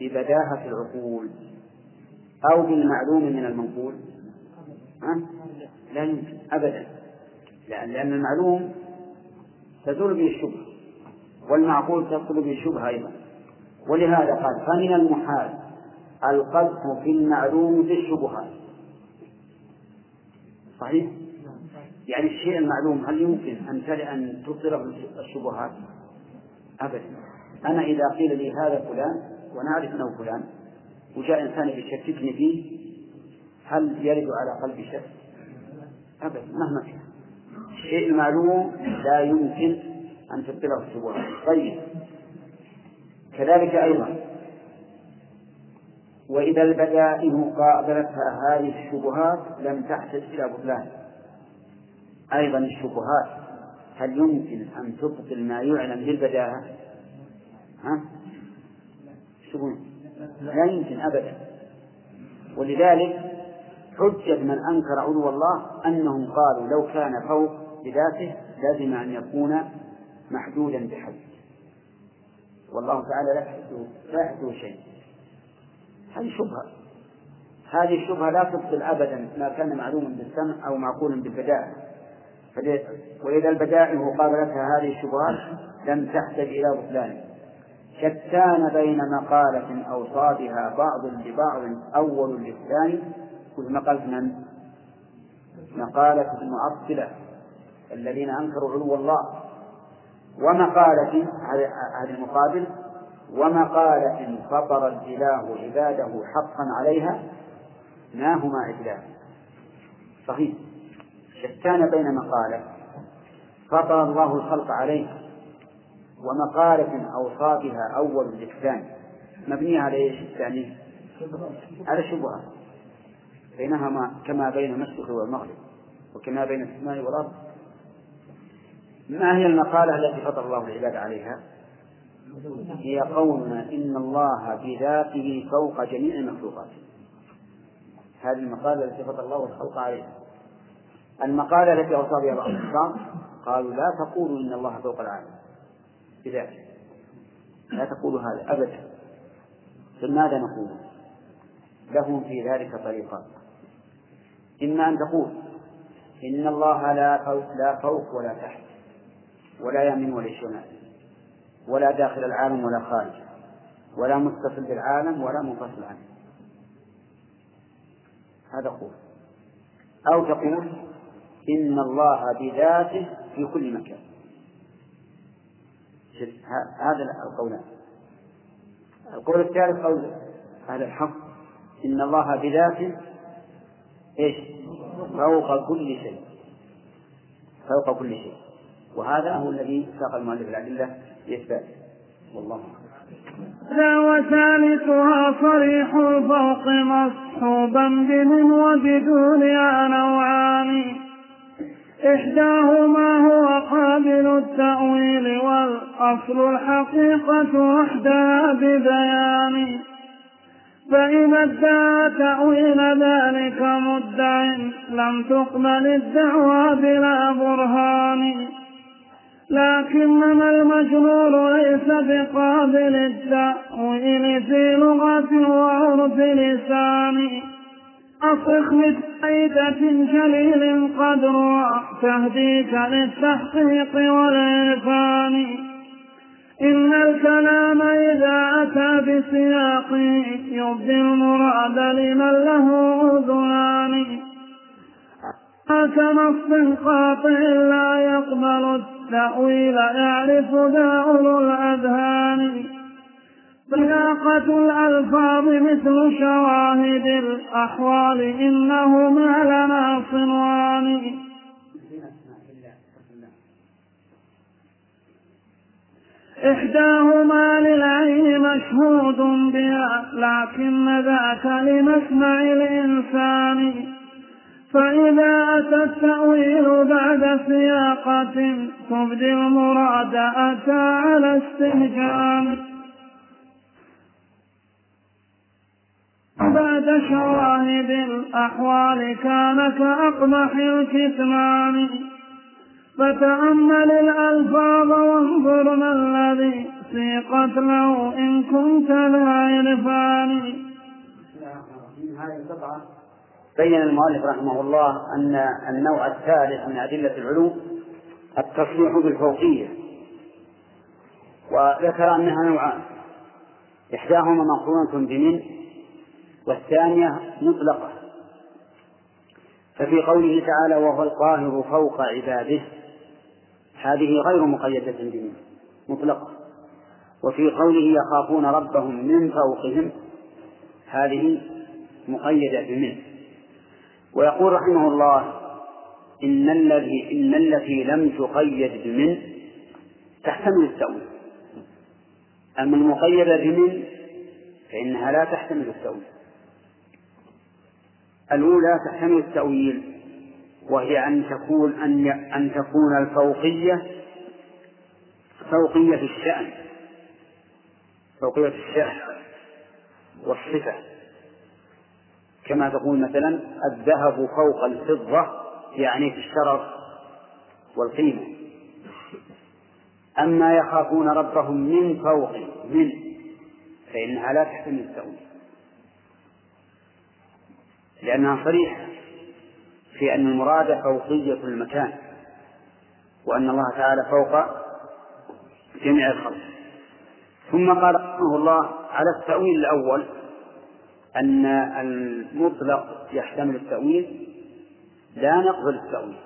ببداهة العقول أو بالمعلوم من المنقول؟ ها؟ لا يمكن أبدا. لأن المعلوم تزول به الشبهة. والمعقول تدخل به الشبهة أيضا ولهذا قال فمن المحال القذف في المعلوم بالشبهات صحيح؟ يعني الشيء المعلوم هل يمكن أن أن تبطله الشبهات؟ أبدا أنا إذا قيل لي هذا فلان ونعرف أنه فلان وجاء إنسان يشككني فيه هل يرد على قلبي شك؟ أبدا مهما كان الشيء المعلوم لا يمكن أن تبطله الشبهات طيب. كذلك أيضا. وإذا البدائل قابلتها هذه الشبهات لم تحتج إلى بطلان أيضا الشبهات. هل يمكن أن تبطل ما يعلم بالبداهة؟ ها؟ شبهة. لا يمكن أبدا. ولذلك حجة من أنكر علو الله أنهم قالوا لو كان فوق بذاته لازم أن يكون محدودا بحد. والله تعالى لا يحدث لا شيء. هذه شبهة. هذه الشبهة لا تبطل أبدا ما كان معلوما بالسمع أو معقولا بالبداءة وإذا البدائع قابلتها هذه الشبهات لم تحتج إلى بطلان. شتان بين مقالة أوصافها بعض لبعض أول للثاني مقالة من؟ مقالة المعطلة الذين أنكروا علو الله. ومقالة هذا المقابل ومقالة فطر الإله عباده حقا عليها ما هما عدلان صحيح. شتان بين مقالة فطر الله الخلق عليها ومقالة أوصافها أول للثاني مبنية على إيش؟ الثاني؟ على شبهة. بينهما كما بين المشرق والمغرب وكما بين السماء والأرض. ما هي المقالة التي فطر الله العباد عليها؟ هي قولنا إن الله بذاته فوق جميع المخلوقات. هذه المقالة التي فطر الله الخلق عليها. المقالة التي أوصى بها بعض الإسلام قالوا لا تقولوا إن الله فوق العالم. بذاته لا تقولوا هذا أبدا. فماذا نقول؟ لهم في ذلك طريقان. إما أن تقول إن الله لا لا فوق ولا تحت. ولا يمين ولا شمال ولا داخل العالم ولا خارجه ولا متصل بالعالم ولا منفصل عنه. هذا قول. أو تقول إن الله بذاته في كل مكان. هذا القولان. القول الثالث قول أهل الحق. إن الله بذاته إيش؟ فوق كل شيء. فوق كل شيء. وهذا هو الذي ساق المؤلف الأدلة لإثباته والله لا وثالثها صريح الفوق مصحوبا بمن وبدونها نوعان. إحداهما هو قابل التأويل والأصل الحقيقة وحدها ببيان. فإذا ادعى تأويل ذلك مدع لم تقبل الدعوى بلا برهان. لكنما المجنون ليس بقابل التأويل في لغة وعرف لسان. أصخ بفائدة جليل قدر تهديك للتحقيق والعرفان إن الكلام إذا أتى بسياقه يبدي المراد لمن له أذنان. كنص قاطع لا يقبل يعرف ذا أولو الأذهان. سياقة الألفاظ مثل شواهد الأحوال إنهما لنا صنوان. إحداهما للعين مشهود بها لكن ذاك لمسمع الإنسان. فإذا أتى التأويل بعد سياقة تبدي المراد أتى على استهجان بعد شواهد الأحوال كان كأقبح الكتمان. فتأمل الألفاظ وانظر ما الذي سيقت له إن كنت لا عرفان هذه القطعة. بين المؤلف رحمه الله أن النوع الثالث من أدلة العلو التصريح بالفوقية وذكر أنها نوعان إحداهما مقرونة بمن والثانية مطلقة ففي قوله تعالى وهو القاهر فوق عباده هذه غير مقيدة بمن مطلقة وفي قوله يخافون ربهم من فوقهم هذه مقيدة بمن. ويقول رحمه الله إن الذي إن التي لم تقيد بمن تحتمل التأويل. أما المقيدة بمن فإنها لا تحتمل التأويل. الأولى تحتمل التأويل وهي أن تكون أن أن تكون الفوقية فوقية الشأن فوقية الشأن والصفة. كما تقول مثلا الذهب فوق الفضة يعني في الشرف والقيمة. أما يخافون ربهم من فوق من فإنها لا تحتمل التأويل. لأنها صريحة في أن المراد فوقية المكان وأن الله تعالى فوق جميع الخلق. ثم قال رحمه الله على التأويل الأول أن المطلق يحتمل التأويل لا نقبل التأويل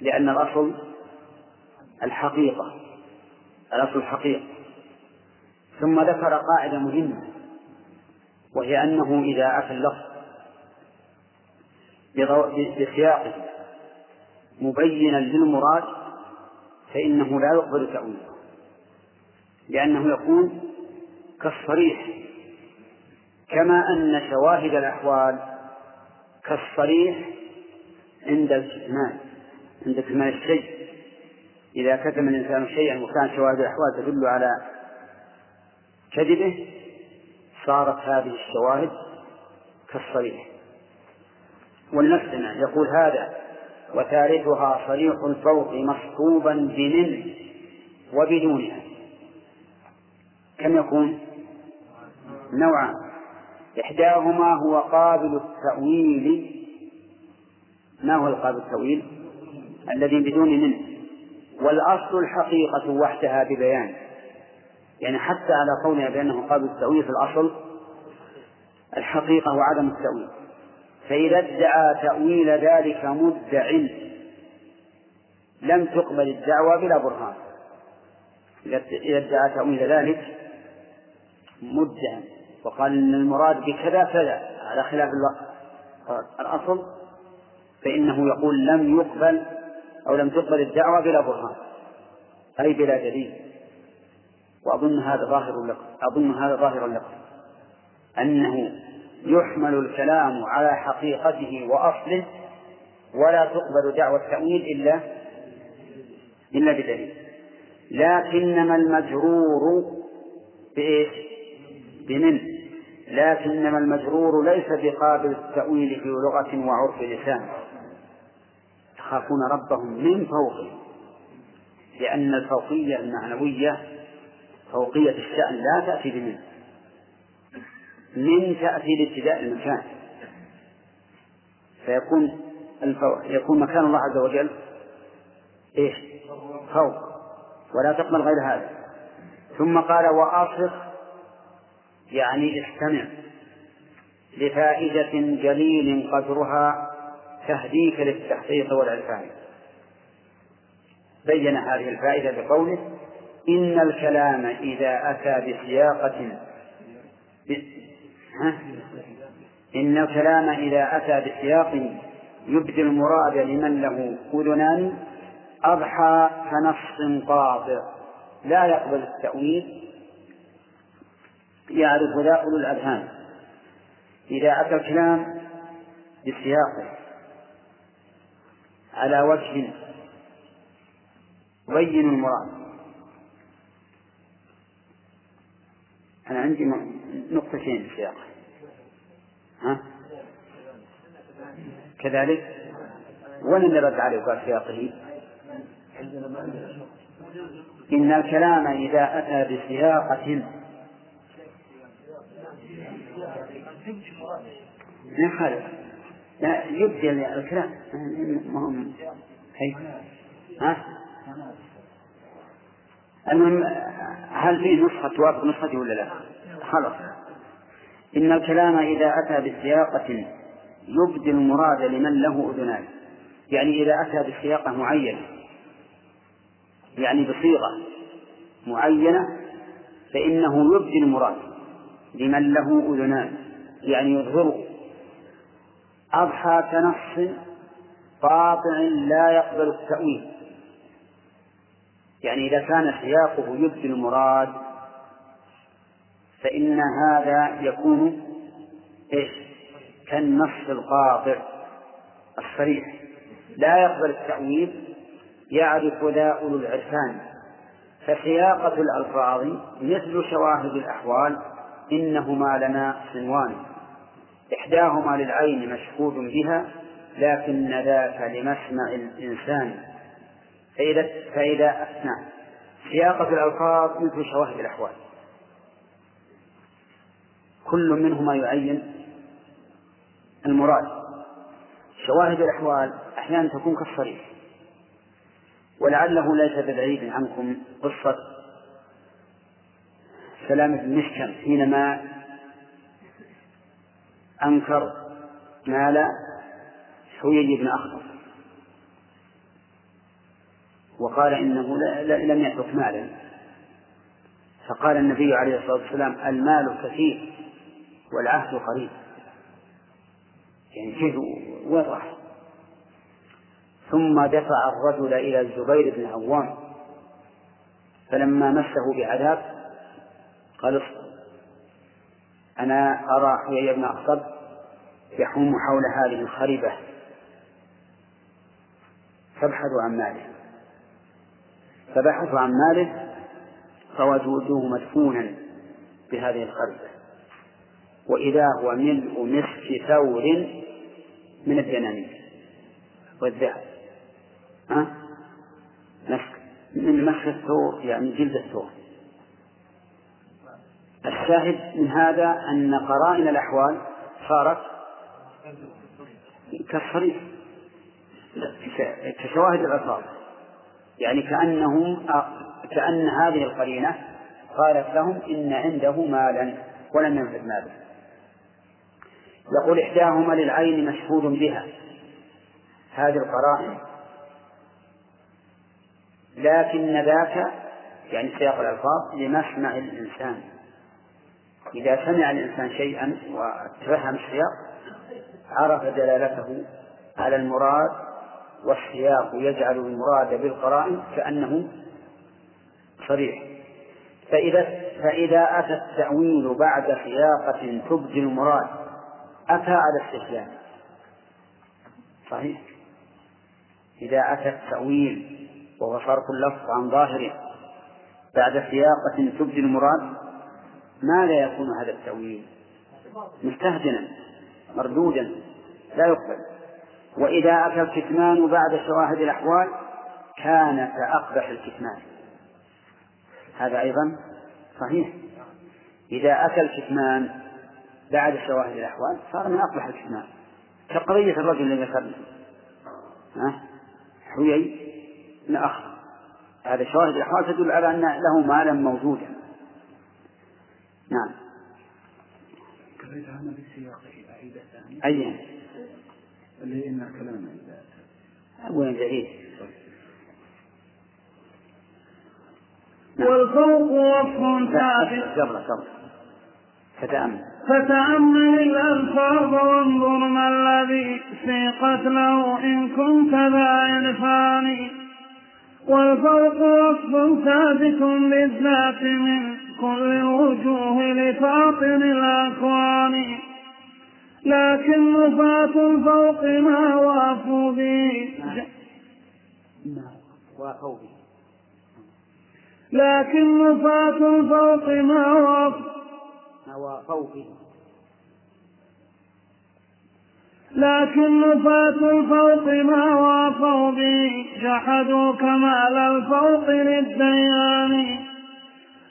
لأن الأصل الحقيقة الأصل الحقيقة. ثم ذكر قاعدة مهمة وهي أنه إذا أتى اللفظ بسياقه مبينا للمراد فإنه لا يقبل تأويله لأنه يكون كالصريح. كما أن شواهد الأحوال كالصريح عند الكتمان عند كتمان الشيء. إذا كتم الإنسان شيئا وكان شواهد الأحوال تدل على كذبه صارت هذه الشواهد كالصريح. ولنفسنا يقول هذا وثالثها صريح الفوق مصحوبا بمن وبدونها. كم يكون؟ نوعان. إحداهما هو قابل التأويل. ما هو القابل التأويل؟ الذي بدون منه. والأصل الحقيقة وحدها ببيان. يعني حتى على قولنا بأنه قابل التأويل في الأصل الحقيقة وعدم التأويل. فإذا ادعى تأويل ذلك مدع لم تقبل الدعوى بلا برهان. إذا ادعى تأويل ذلك مدعا وقال إن المراد بكذا كذا على خلاف الأصل فإنه يقول لم يقبل أو لم تقبل الدعوة بلا برهان أي بلا دليل. وأظن هذا ظاهر لكم أظن هذا ظاهر لكم. أنه يحمل الكلام على حقيقته وأصله ولا تقبل دعوة التأويل إلا إلا بدليل. لكنما المجرور بإيش؟ بمن لكنما المجرور ليس بقابل التأويل في لغة وعرف لسان. يخافون ربهم من فوقهم. لأن الفوقية المعنوية فوقية الشأن لا تأتي بمن. من تأتي لابتداء المكان. فيكون. يكون مكان الله عز وجل إيش؟ فوق. ولا تقبل غير هذا. ثم قال وأصغ يعني استمع لفائدة جليل قدرها تهديك للتحقيق والعرفان بين هذه الفائدة بقوله إن الكلام إذا أتى بسياقة؟ إن الكلام إذا أتى بسياق يبدي المراد لمن له أذنان أضحى كنص قاطع لا يقبل التأويل يعرف ذا أولو الأذهان إذا أتى الكلام بسياقه على وجه بين المراد أنا عندي نقطتين في السياق ها؟ كذلك وين اللي رد عليه وقال سياقه؟ إن الكلام إذا أتى بسياقة ما يخالف لا يبدي الكلام. مهم. هي ها؟ المهم هل في نسخة توافق نسختي ولا لا؟ خلاص. إن الكلام إذا أتى بسياقة يبدي المراد لمن له أذنان. يعني إذا أتى بسياقة معينة يعني بصيغة معينة فإنه يبدي المراد لمن له أذنان. يعني يظهره أضحى كنص قاطع لا يقبل التأويل. يعني إذا كان سياقه يبدي المراد فإن هذا يكون إيش؟ كالنص القاطع الصريح. لا يقبل التأويل يعرف ذا أولو العرفان. فسياقة الألفاظ مثل شواهد الأحوال إنهما لنا صنوان إحداهما للعين مشهود بها لكن ذاك لمسمع الإنسان. فإذا فإذا نعم سياقة الألفاظ مثل شواهد الأحوال. كل منهما يعين المراد. شواهد الأحوال أحيانا تكون كالصريح. ولعله ليس ببعيد عنكم قصة سلام بن مشكم حينما أنكر مال حويي بن أخطر وقال إنه لم يترك مالا. فقال النبي عليه الصلاة والسلام المال كثير والعهد قريب. يعني كيف وين راح؟ ثم دفع الرجل إلى الزبير بن عوام فلما مسه بعذاب قال اصبر. أنا أرى حوي بن أخطب يحوم حول هذه الخربة فابحثوا عن ماله. فبحثوا عن ماله فوجدوه مدفونا بهذه الخربة وإذا هو ملء نصف ثور من الدنانير والذهب. ها؟ مسك. من مسك الثور يعني جلد الثور. الشاهد من هذا أن قرائن الأحوال صارت كالصريح كشواهد الألفاظ يعني كأنهم كأن هذه القرينة قالت لهم إن عنده مالا ولم ينفذ ماله. يقول إحداهما للعين مشهود بها. هذه القرائن. لكن ذاك يعني سياق الألفاظ لمسمع الإنسان. إذا سمع الإنسان شيئا وتفهم السياق عرف دلالته على المراد والسياق يجعل المراد بالقرائن كأنه صريح. فإذا فإذا أتى التأويل بعد سياقة تبدي المراد أتى على استسلام صحيح. إذا أتى التأويل وهو صرف اللفظ عن ظاهره بعد سياقة تبدي المراد ما لا يكون هذا التأويل مستهجنا مردودا لا يقبل. وإذا أتى الكتمان بعد شواهد الأحوال كان كأقبح الكتمان. هذا أيضا صحيح. إذا أتى الكتمان بعد شواهد الأحوال صار من أقبح الكتمان. كقضية الرجل الذي ذكرنا حيي بن أخ هذا شواهد الأحوال تدل على أن له مالا موجودا. نعم. أي اللي إن كلام وين بعيد. والفوق وصف ثابت. قبل قبل فتأمل. فتأمل الألفاظ وانظر ما الذي سيقت له إن كنت ذا عرفان. والفوق وصف ثابت بالذات من كل الوجوه لفاطن الأكوان. لكن نفاة الفوق ما وافوا به. وافوا به. لكن نفاة الفوق ما وافوا. به. لكن نفاة الفوق ما وافوا به. جحدوا كمال الفوق للديان.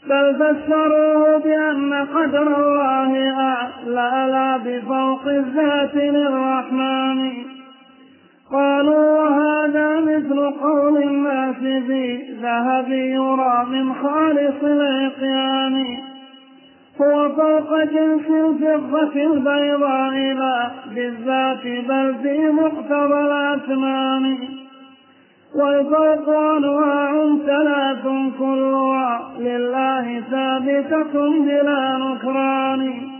بل فسروه بأن قدر الله أعلى لا بفوق الذات للرحمن. قالوا وهذا مثل قول الناس في ذهب يرى من خالص العقيان. هو فوق جنس الفضة البيضاء لا بالذات بل في مقتضى الأثمان والفوق أنواع ثلاث كلها لله ثابتة بلا نكران.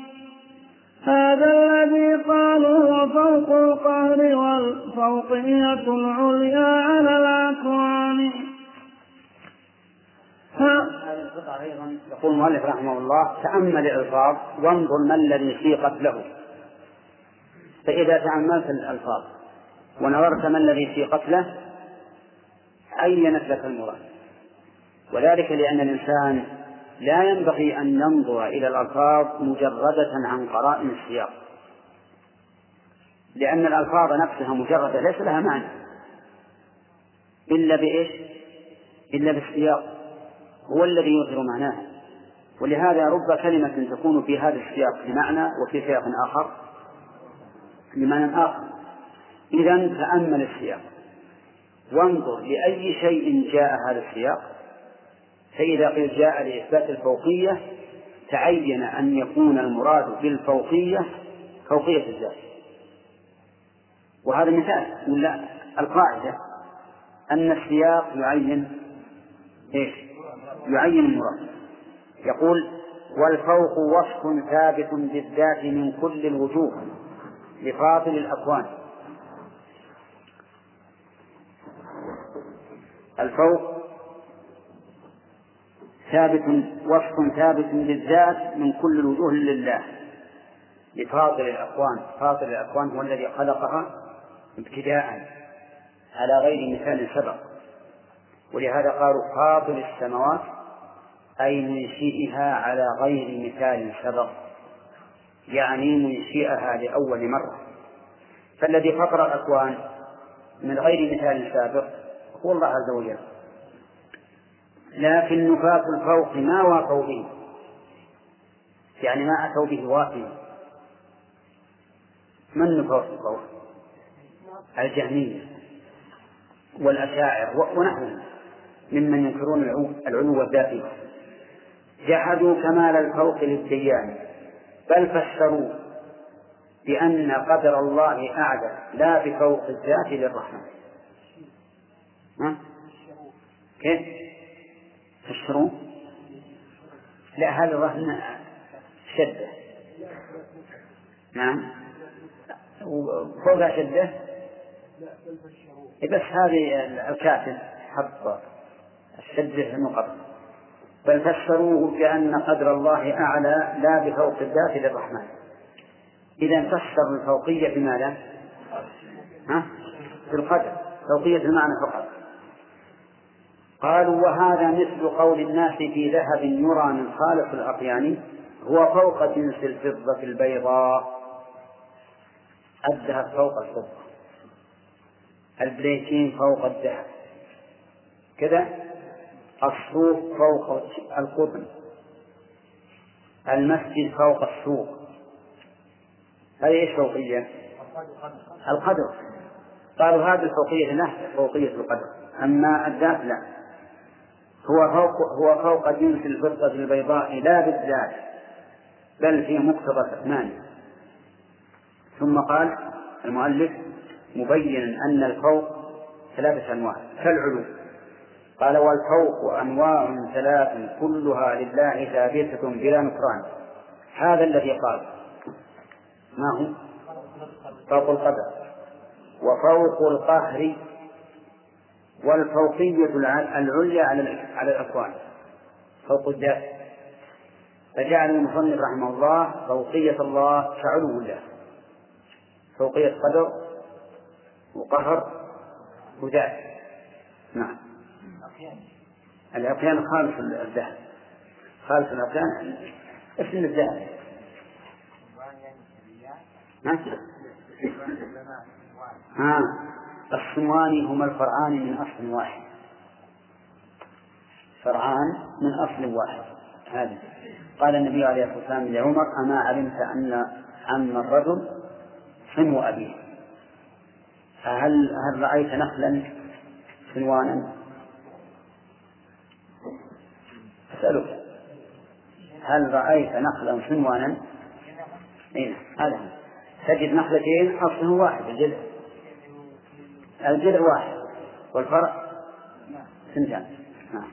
هذا الذي قالوا فوق القهر والفوقية العليا على الأكوان. أيضا يقول المؤلف رحمه الله تأمل الألفاظ وانظر ما الذي سيقت له. فإذا تأملت الألفاظ ونظرت ما الذي سيقت له عينت لك المراد؟ وذلك لأن الإنسان لا ينبغي أن ينظر إلى الألفاظ مجردة عن قرائن السياق. لأن الألفاظ نفسها مجردة ليس لها معنى. إلا بإيش؟ إلا بالسياق. هو الذي يظهر معناها. ولهذا رب كلمة تكون في هذا السياق بمعنى وفي سياق آخر بمعنى آخر. إذا تأمل السياق. وانظر لأي شيء جاء هذا السياق. فإذا قيل جاء لإثبات الفوقية تعين أن يكون المراد بالفوقية فوقية الذات. وهذا مثال من لا القاعدة أن السياق يعين إيش؟ يعين المراد. يقول والفوق وصف ثابت بالذات من كل الوجوه لفاضل الأكوان. الفوق ثابت وصف ثابت بالذات من كل الوجوه لله. لفاضل الأكوان فاضل الأكوان هو الذي خلقها ابتداء على غير مثال سبق. ولهذا قالوا فاضل السماوات أي منشئها على غير مثال سبق. يعني منشئها لأول مرة. فالذي فطر الأكوان من غير مثال سابق هو الله عز وجل لكن نفاة الفوق ما وافوا به. يعني ما أتوا به وافيا من نفاة الفوق؟ الجهمية والأشاعر ونحوهم ممن ينكرون العلو الذاتي جحدوا كمال الفوق للديان بل فسروا بأن قدر الله أعلى لا بفوق الذات للرحمن ها؟ كيف؟ فسروا لا هذا الرهن شدة نعم فوق شدة بس هذه الكاتب حط الشدة في النقط بل فسروه بأن قدر الله أعلى لا بفوق الذات للرحمن إذا فسروا الفوقية بماذا؟ ها؟ بالقدر فوقية المعنى فقط قالوا وهذا مثل قول الناس في ذهب يرى من خالص الأقيان هو فوق جنس الفضة البيضاء. الذهب فوق الفضة. البليتين فوق الذهب. كذا؟ الصوف فوق القطن. المسجد فوق السوق. هذه إيش فوقية؟ القدر. قالوا هذه الفوقية له فوقية القدر. أما الذات لا. هو فوق هو فوق جنس الفضة البيضاء لا بالذات بل في مقتضى الأثمان. ثم قال المؤلف مبينا أن الفوق ثلاثة أنواع كالعلو. قال والفوق أنواع ثلاث كلها لله ثابتة بلا نكران. هذا الذي قال. ما هو؟ فوق القدر. وفوق القهر والفوقية العليا على على الأكوان فوق الذات فجعل المصنف رحمه الله فوقية الله كعلو الله. فوقية قدر وقهر وذات نعم. العقيان خالص الذهب خالص العقيان اسم الذهب ها. الصنوان هما الفرعان من أصل واحد. فرعان من أصل واحد. هذا. قال النبي عليه الصلاة والسلام لعمر أما علمت أن عم الرجل صنو أبيه. فهل هل رأيت نخلا صنوانا أسألك. هل رأيت نخلا صنوانا؟ إيه هذا. تجد نخلتين أصله واحد الجذع الجذع واحد. والفرع سنتان. نعم.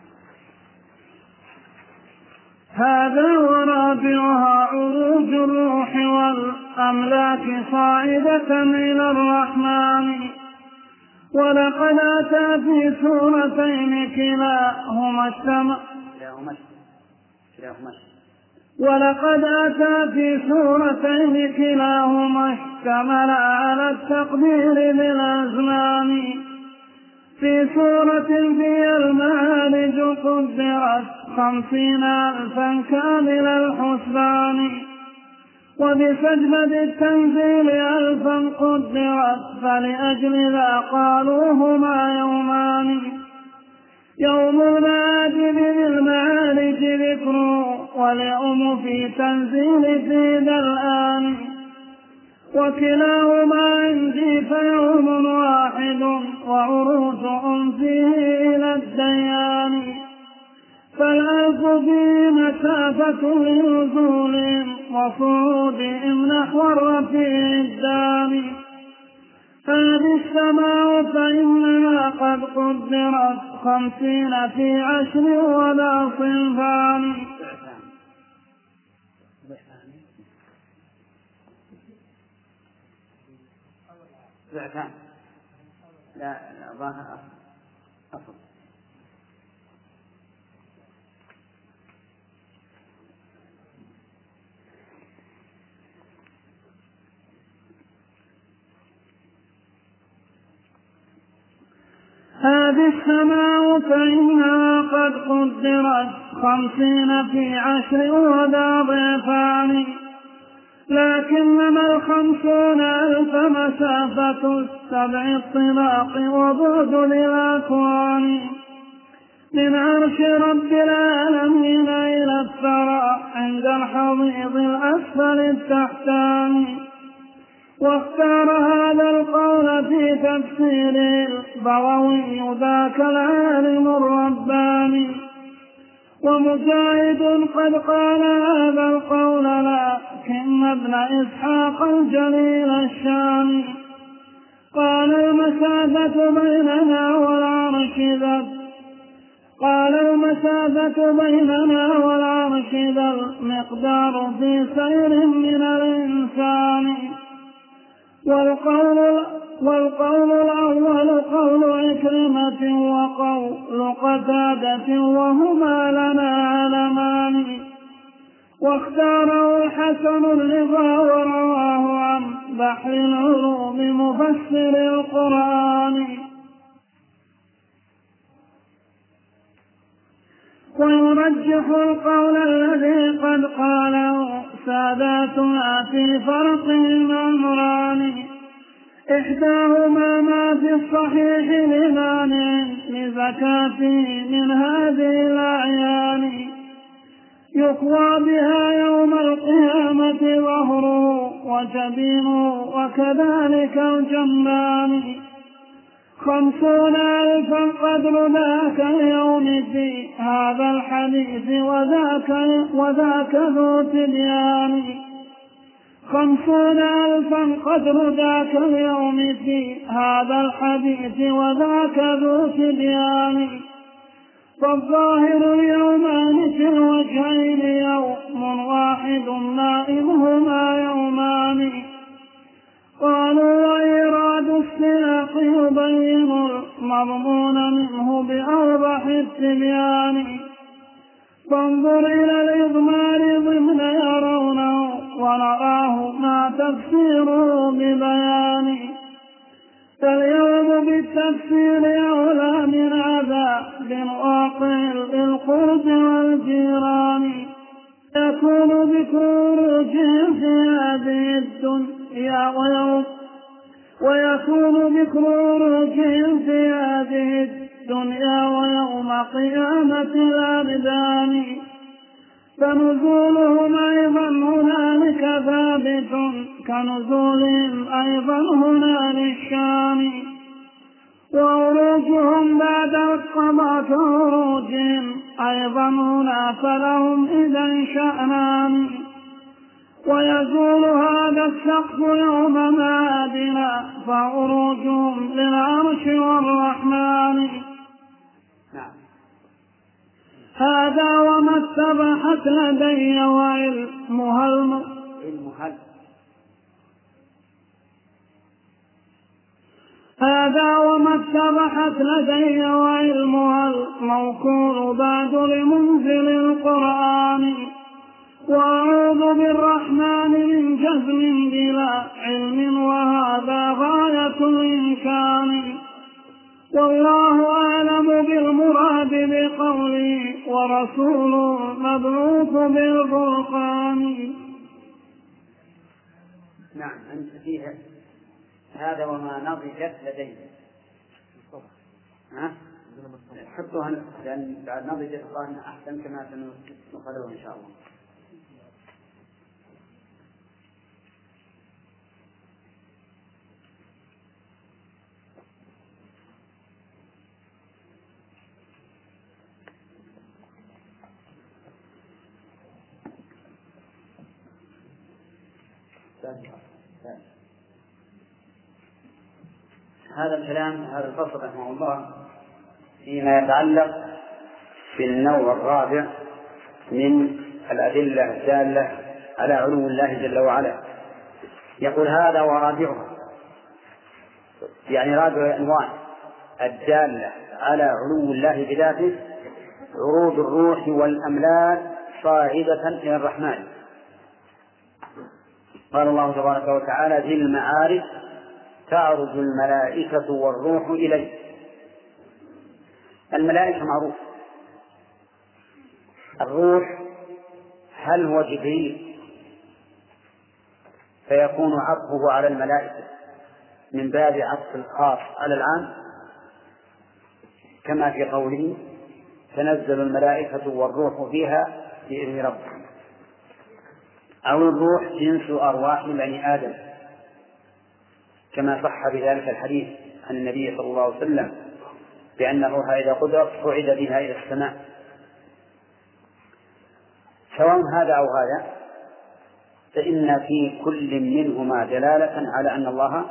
هذا ورابعها عروج الروح والأملاك صاعدة إلى الرحمن. ولقد أتى في سورتين كلاهما السماء. ولقد أتى في سورتين كلاهما اشتمل على التقدير بالأزمان. في سورة فيها المعارج قدرت خمسين ألفا كامل الحسبان. وبسجدة التنزيل ألفا قدرت فلأجل ذا قالوا هما يومان. يوم العاجل بالمعارج ذكر واليوم في تنزيل في الآن. وكلاهما عندي فيوم واحد وعروس فيه إلى الديان. فالألف فيه مسافة لنزول وصعودهم نحو الرفيع الداني هذه السماء فإنها قد قدرت خمسين في عشر ولا صنفان. ضعفان لا لا ظاهر. هذه السماء فإنها قد قدرت خمسين في عشر وذا ضعفان. لكنما الخمسون ألف مسافة السبع الطلاق وبعد للأكوان. من عرش رب العالمين إلى الثرى عند الحضيض الأسفل التحتاني واختار هذا القول في تفسير البغوي ذاك العالم الرباني. ومجاهد قد قال هذا القول لكن ابن إسحاق الجليل الشام قال المسافة بيننا والعرش ذا قال المسافة بيننا والعرش ذا والإقدار في سير من الإنسان. والقول والقول الأول قول عكرمة وقول قتادة وهما لنا علمان واختاره الحسن الرضا ورواه عن بحر العلوم مفسر القرآن. ويرجح القول الذي قد قاله ساداتنا في فرقهم أمران إحداهما ما في الصحيح لمانع لزكاته من هذه الأعيان. يقوى بها يوم القيامة ظهره وجبينه وكذلك الجنان خمسون ألفا قدر ذاك اليوم في هذا الحديث وذاك وذاك ذو تبيان. خمسون ألفا قدر ذاك اليوم في هذا الحديث وذاك ذو تبيان. فالظاهر اليومان في الوجهين يوم واحد نائمهما يومان. قالوا وإيراد السياق يبين المضمون منه بأوضح التبيان فانظر إلى الإضمار ضمن يرونه ونراه ما تفسيره ببيان. فاليوم بالتفسير أولى من عذاب واقع للقرب والجيران. يكون بخروجهم في هذه الدنيا ويوم ويكون بخروجهم في هذه الدنيا ويوم قيامة الأبدان فنزولهم أيضا هنالك ثابت كنزولهم أيضا هنا للشام وعروجهم بعد القضاء كعروجهم أيضا هنا فلهم إذا شأنان. ويزول هذا السقف يوم معادنا فعروجهم للعرش والرحمن. نعم. هذا وما اتبحت لدي وعلمها. الم... هذا وما اتبحت لدي وعلمها. الموكول بعد لمنزل القرآن. وأعوذ بالرحمن من جزم بلا علم وهذا غاية الإمكان والله أعلم بالمراد بقوله ورسوله مبعوث بالفرقان. نعم أنت فيها هذا وما نضجت لديه ها؟ حطوها لأن بعد نضجت الظاهر أحسن كما سنقرره إن شاء الله. هذا الكلام هذا الفصل رحمه الله فيما يتعلق بالنوع الرابع من الأدلة الدالة على علو الله جل وعلا. يقول هذا ورابعها يعني رابع الأنواع الدالة على علو الله بذاته عروض الروح والأملاك صاعدة إلى الرحمن. قال الله تبارك وتعالى ذي المعارف تعرج الملائكة والروح إليه. الملائكة معروف. الروح هل هو جبريل؟ فيكون عطفه على الملائكة من باب عطف الخاص. على العام كما في قوله تنزل الملائكة والروح فيها بإذن ربهم. أو الروح جنس أرواح بني آدم. كما صح بذلك الحديث عن النبي صلى الله عليه وسلم بأن الروح إذا قدرت صعد بها إلى السماء. سواء هذا أو هذا فإن في كل منهما دلالة على أن الله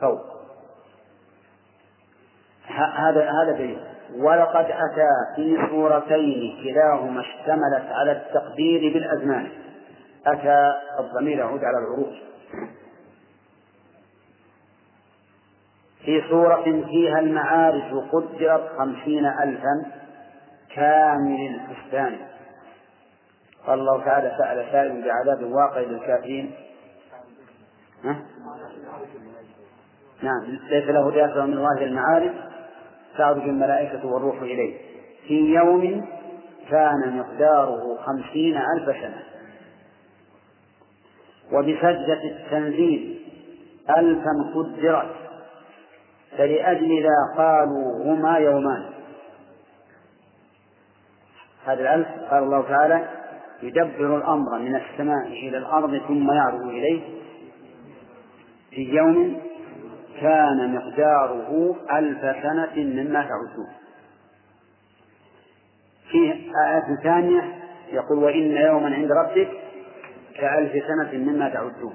فوق. هذا هذا دليل. ولقد أتى في سورتين كلاهما اشتملت على التقدير بالأزمان. أتى الضمير يعود على العروج. في سورة فيها المعارج قدرت خمسين ألفا كامل الحسبان قال الله تعالى سأل سائل بعذاب واقع للكافرين؟ نعم ليس له دافع من الله المعارج. تعرج الملائكة والروح إليه. في يوم كان مقداره خمسين ألف سنة. وبسجدة التنزيل ألفا قدرت. فلأجل ذا قالوا هما يومان. هذا الألف قال الله تعالى يدبر الأمر من السماء إلى الأرض ثم يعرض إليه. في يوم كان مقداره ألف سنة مما تعدون. فيه آية ثانية يقول وإن يوما عند ربك كألف سنة مما تعدون.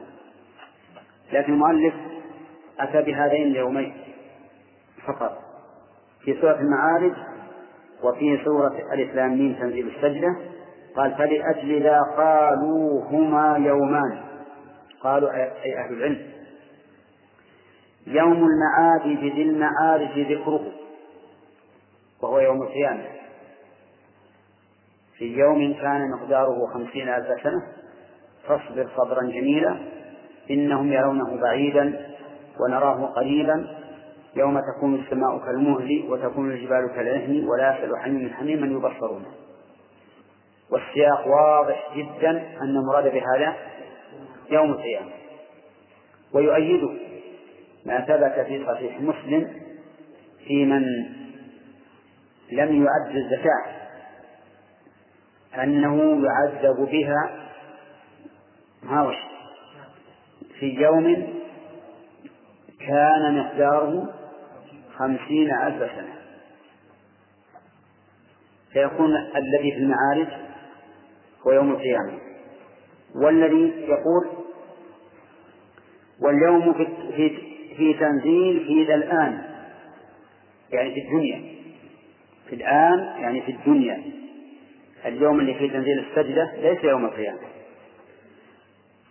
لكن المؤلف أتى بهذين اليومين. فقط. في سورة المعارج وفي سورة الإسلام تنزيل السجدة قال فلأجل ذا قالوا هما يومان. قالوا أي أهل العلم. يوم المعاد ذي المعارج ذكره. وهو يوم القيامة. في يوم كان مقداره خمسين ألف سنة. فاصبر صبرا جميلا. إنهم يرونه بعيدا ونراه قريبا. يوم تكون السماء كالمهل وتكون الجبال كالعهن ولا يسأل حميم حميما يبصرون. والسياق واضح جدا أن المراد بهذا يوم القيامة. ويؤيده ما ثبت في صحيح مسلم في من لم يؤد الزكاة أنه يعذب بها هاوش في يوم كان مقداره خمسين ألف سنة. فيكون الذي في المعارج هو يوم القيامة. والذي يقول واليوم في, في, في تنزيل في ذا الآن. يعني في الدنيا. في الآن يعني في الدنيا. اليوم اللي فيه تنزيل السجدة ليس يوم القيامة.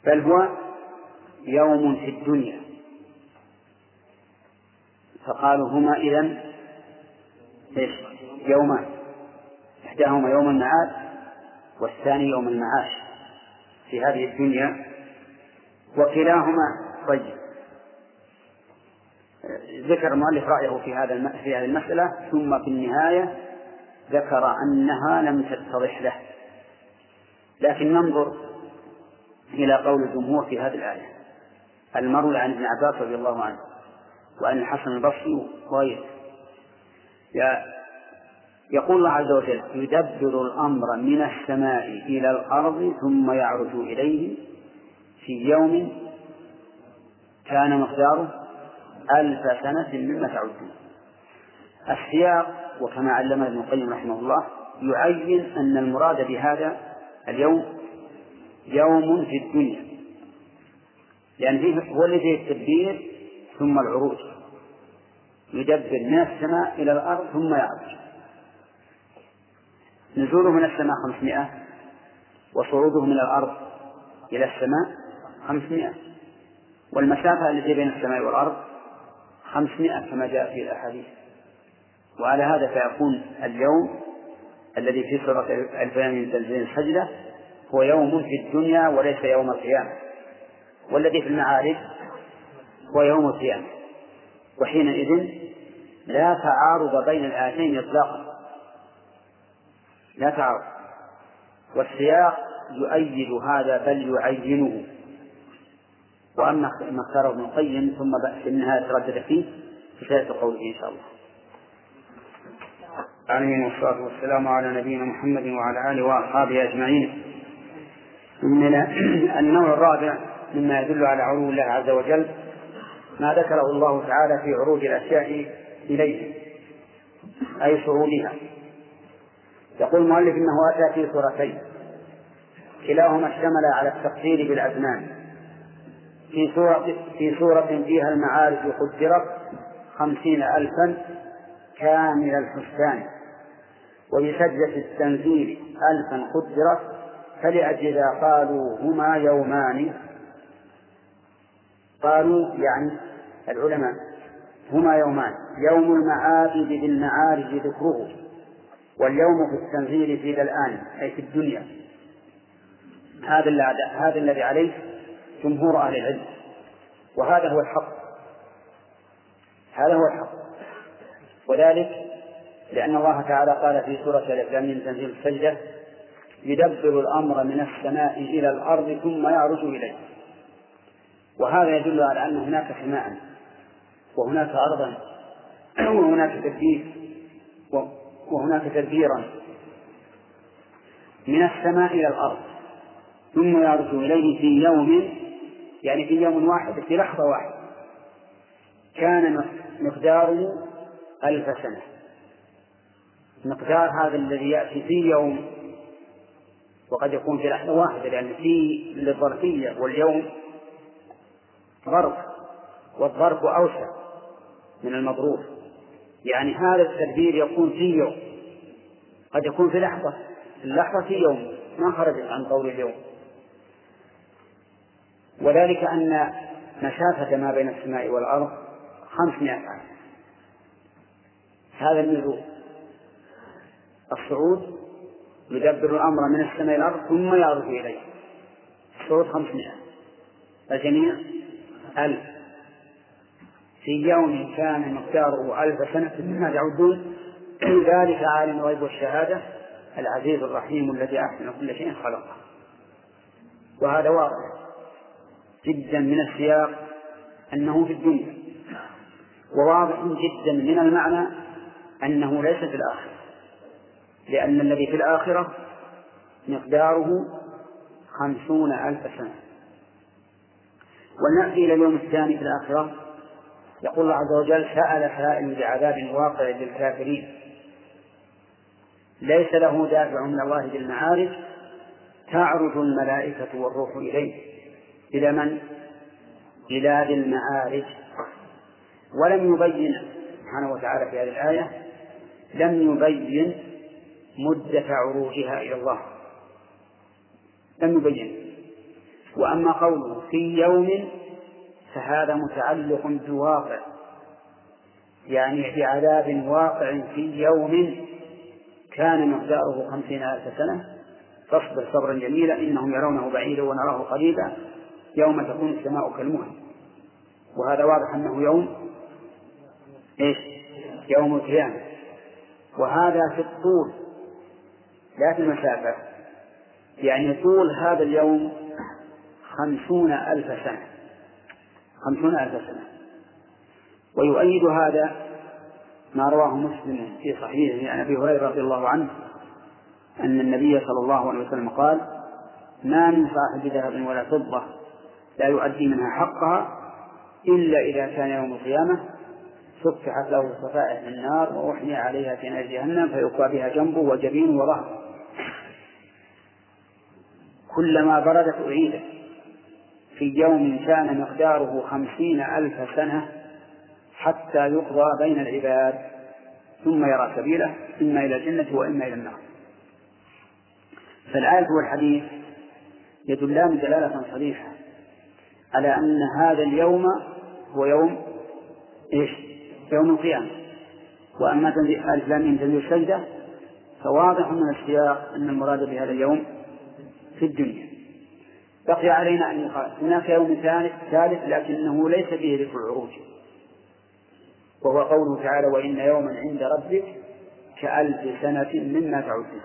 بل هو يوم في الدنيا. فقالوا هما إذا إيش؟ يومان إحداهما يوم المعاد والثاني يوم المعاش في هذه الدنيا وكلاهما طيب. ذكر المؤلف رأيه في هذا في هذه المسألة ثم في النهاية ذكر أنها لم تتضح له. لكن ننظر إلى قول الجمهور في هذه الآية. المروي عن ابن عباس رضي الله عنه. وعن الحسن البصري وغيره يقول الله عز وجل يدبر الأمر من السماء إلى الأرض ثم يعرج إليه في يوم كان مقداره ألف سنة مما تعدون. السياق وكما علمنا ابن القيم رحمه الله يعين أن المراد بهذا اليوم يوم في الدنيا. لأن فيه هو الذي التدبير ثم العروج. يدبر من السماء إلى الأرض ثم يعرج. نزوله من السماء خمسمائة وصعوده من الأرض إلى السماء خمسمائة. والمسافة التي بين السماء والأرض خمسمائة كما جاء في الأحاديث. وعلى هذا فيكون اليوم الذي في سورة البيان من السجدة هو يوم في الدنيا وليس يوم القيامة. والذي في المعارف هو يوم القيامة. وحينئذ لا تعارض بين الآيتين إطلاقا. لا تعارض. والسياق يؤيد هذا بل يعينه. وأما ما اختاره ابن القيم ثم في النهاية تردد فيه فسيأتي قوله إن شاء الله. العالمين والصلاة والسلام على نبينا محمد وعلى آله وأصحابه أجمعين. من النوع الرابع مما يدل على علو الله عز وجل ما ذكره الله تعالى في عروج الأشياء إليه أي صعودها يقول المؤلف إنه أتى في سورتين كلاهما اشتمل على التقدير بالأزمان. في سورة في سورة فيها المعارج قدرت خمسين ألفا كامل الحسان وبسجدة التنزيل ألفا قدرت فلأجل قالوا هما يومان. قالوا يعني العلماء هما يومان. يوم المعابد بالمعارج ذكره واليوم في التنزيل في ذا الآن أي في الدنيا. هذا هذا الذي عليه جمهور أهل العلم. وهذا هو الحق. هذا هو الحق. وذلك لأن الله تعالى قال في سورة الإسلام تنزيل السجدة يدبر الأمر من السماء إلى الأرض ثم يعرج إليه. وهذا يدل على أن هناك سماء وهناك أرضا وهناك تدبير وهناك تدبيرا من السماء إلى الأرض ثم يعرج إليه في يوم يعني في يوم واحد في لحظة واحدة. كان مقداره ألف سنة. مقدار هذا الذي يأتي في يوم وقد يكون في لحظة واحدة لأن في للظرفية واليوم ظرف والظرف أوسع. من المظروف. يعني هذا التدبير يكون في يوم. قد يكون في لحظة. اللحظة في يوم. ما خرجت عن قول اليوم. وذلك أن مسافة ما بين السماء والأرض خمسمائة عام. هذا النزول. الصعود يدبر الأمر من السماء إلى الأرض ثم يعرج إليه. الصعود خمسمائة. الجميع ألف. في يوم كان مقداره ألف سنة مما تعدون ذلك عالم الغيب والشهادة العزيز الرحيم الذي أحسن كل شيء خلقه. وهذا واضح جدا من السياق أنه في الدنيا وواضح جدا من المعنى أنه ليس في الآخرة لأن الذي في الآخرة مقداره خمسون ألف سنة. ونأتي إلى اليوم الثاني في الآخرة يقول الله عز وجل سأل سائل بعذاب واقع للكافرين. ليس له دافع من الله بالمعارج تعرج الملائكة والروح إليه. إلى من؟ إلى ذي المعارج ولم يبين سبحانه وتعالى في هذه الآية لم يبين مدة عروجها إلى الله. لم يبين. وأما قوله في يوم فهذا متعلق بواقع يعني في عذاب واقع في يوم كان مقداره خمسين ألف سنة. فاصبر صبرا جميلا إنهم يرونه بعيدا ونراه قريبا. يوم تكون السماء كالمهل. وهذا واضح أنه يوم إيش؟ يوم القيامة. وهذا في الطول لا في المسافة. يعني طول هذا اليوم خمسون ألف سنة. خمسون ألف سنة. ويؤيد هذا ما رواه مسلم في صحيحه عن أبي هريرة رضي الله عنه أن النبي صلى الله عليه وسلم قال ما من صاحب ذهب ولا فضة لا يؤدي منها حقها إلا إذا كان يوم القيامة فتحت له صفائح النار وأحمي عليها في نار جهنم فيقوى بها جنبه وجبينه وظهره كلما بردت أعيدت في يوم كان مقداره خمسين ألف سنة حتى يقضى بين العباد ثم يرى سبيله إما إلى الجنة وإما إلى النار. فالآية والحديث يدلان دلالة صريحة على أن هذا اليوم هو يوم إيش؟ يوم القيامة. وأما تنزيل الإسلام تنزيل السجدة فواضح من السياق أن المراد بهذا اليوم في الدنيا. بقي علينا أن يقال هناك يوم ثالث لكنه ليس فيه ذكر العروج. وهو قوله تعالى وإن يوما عند ربك كألف سنة مما تعدون.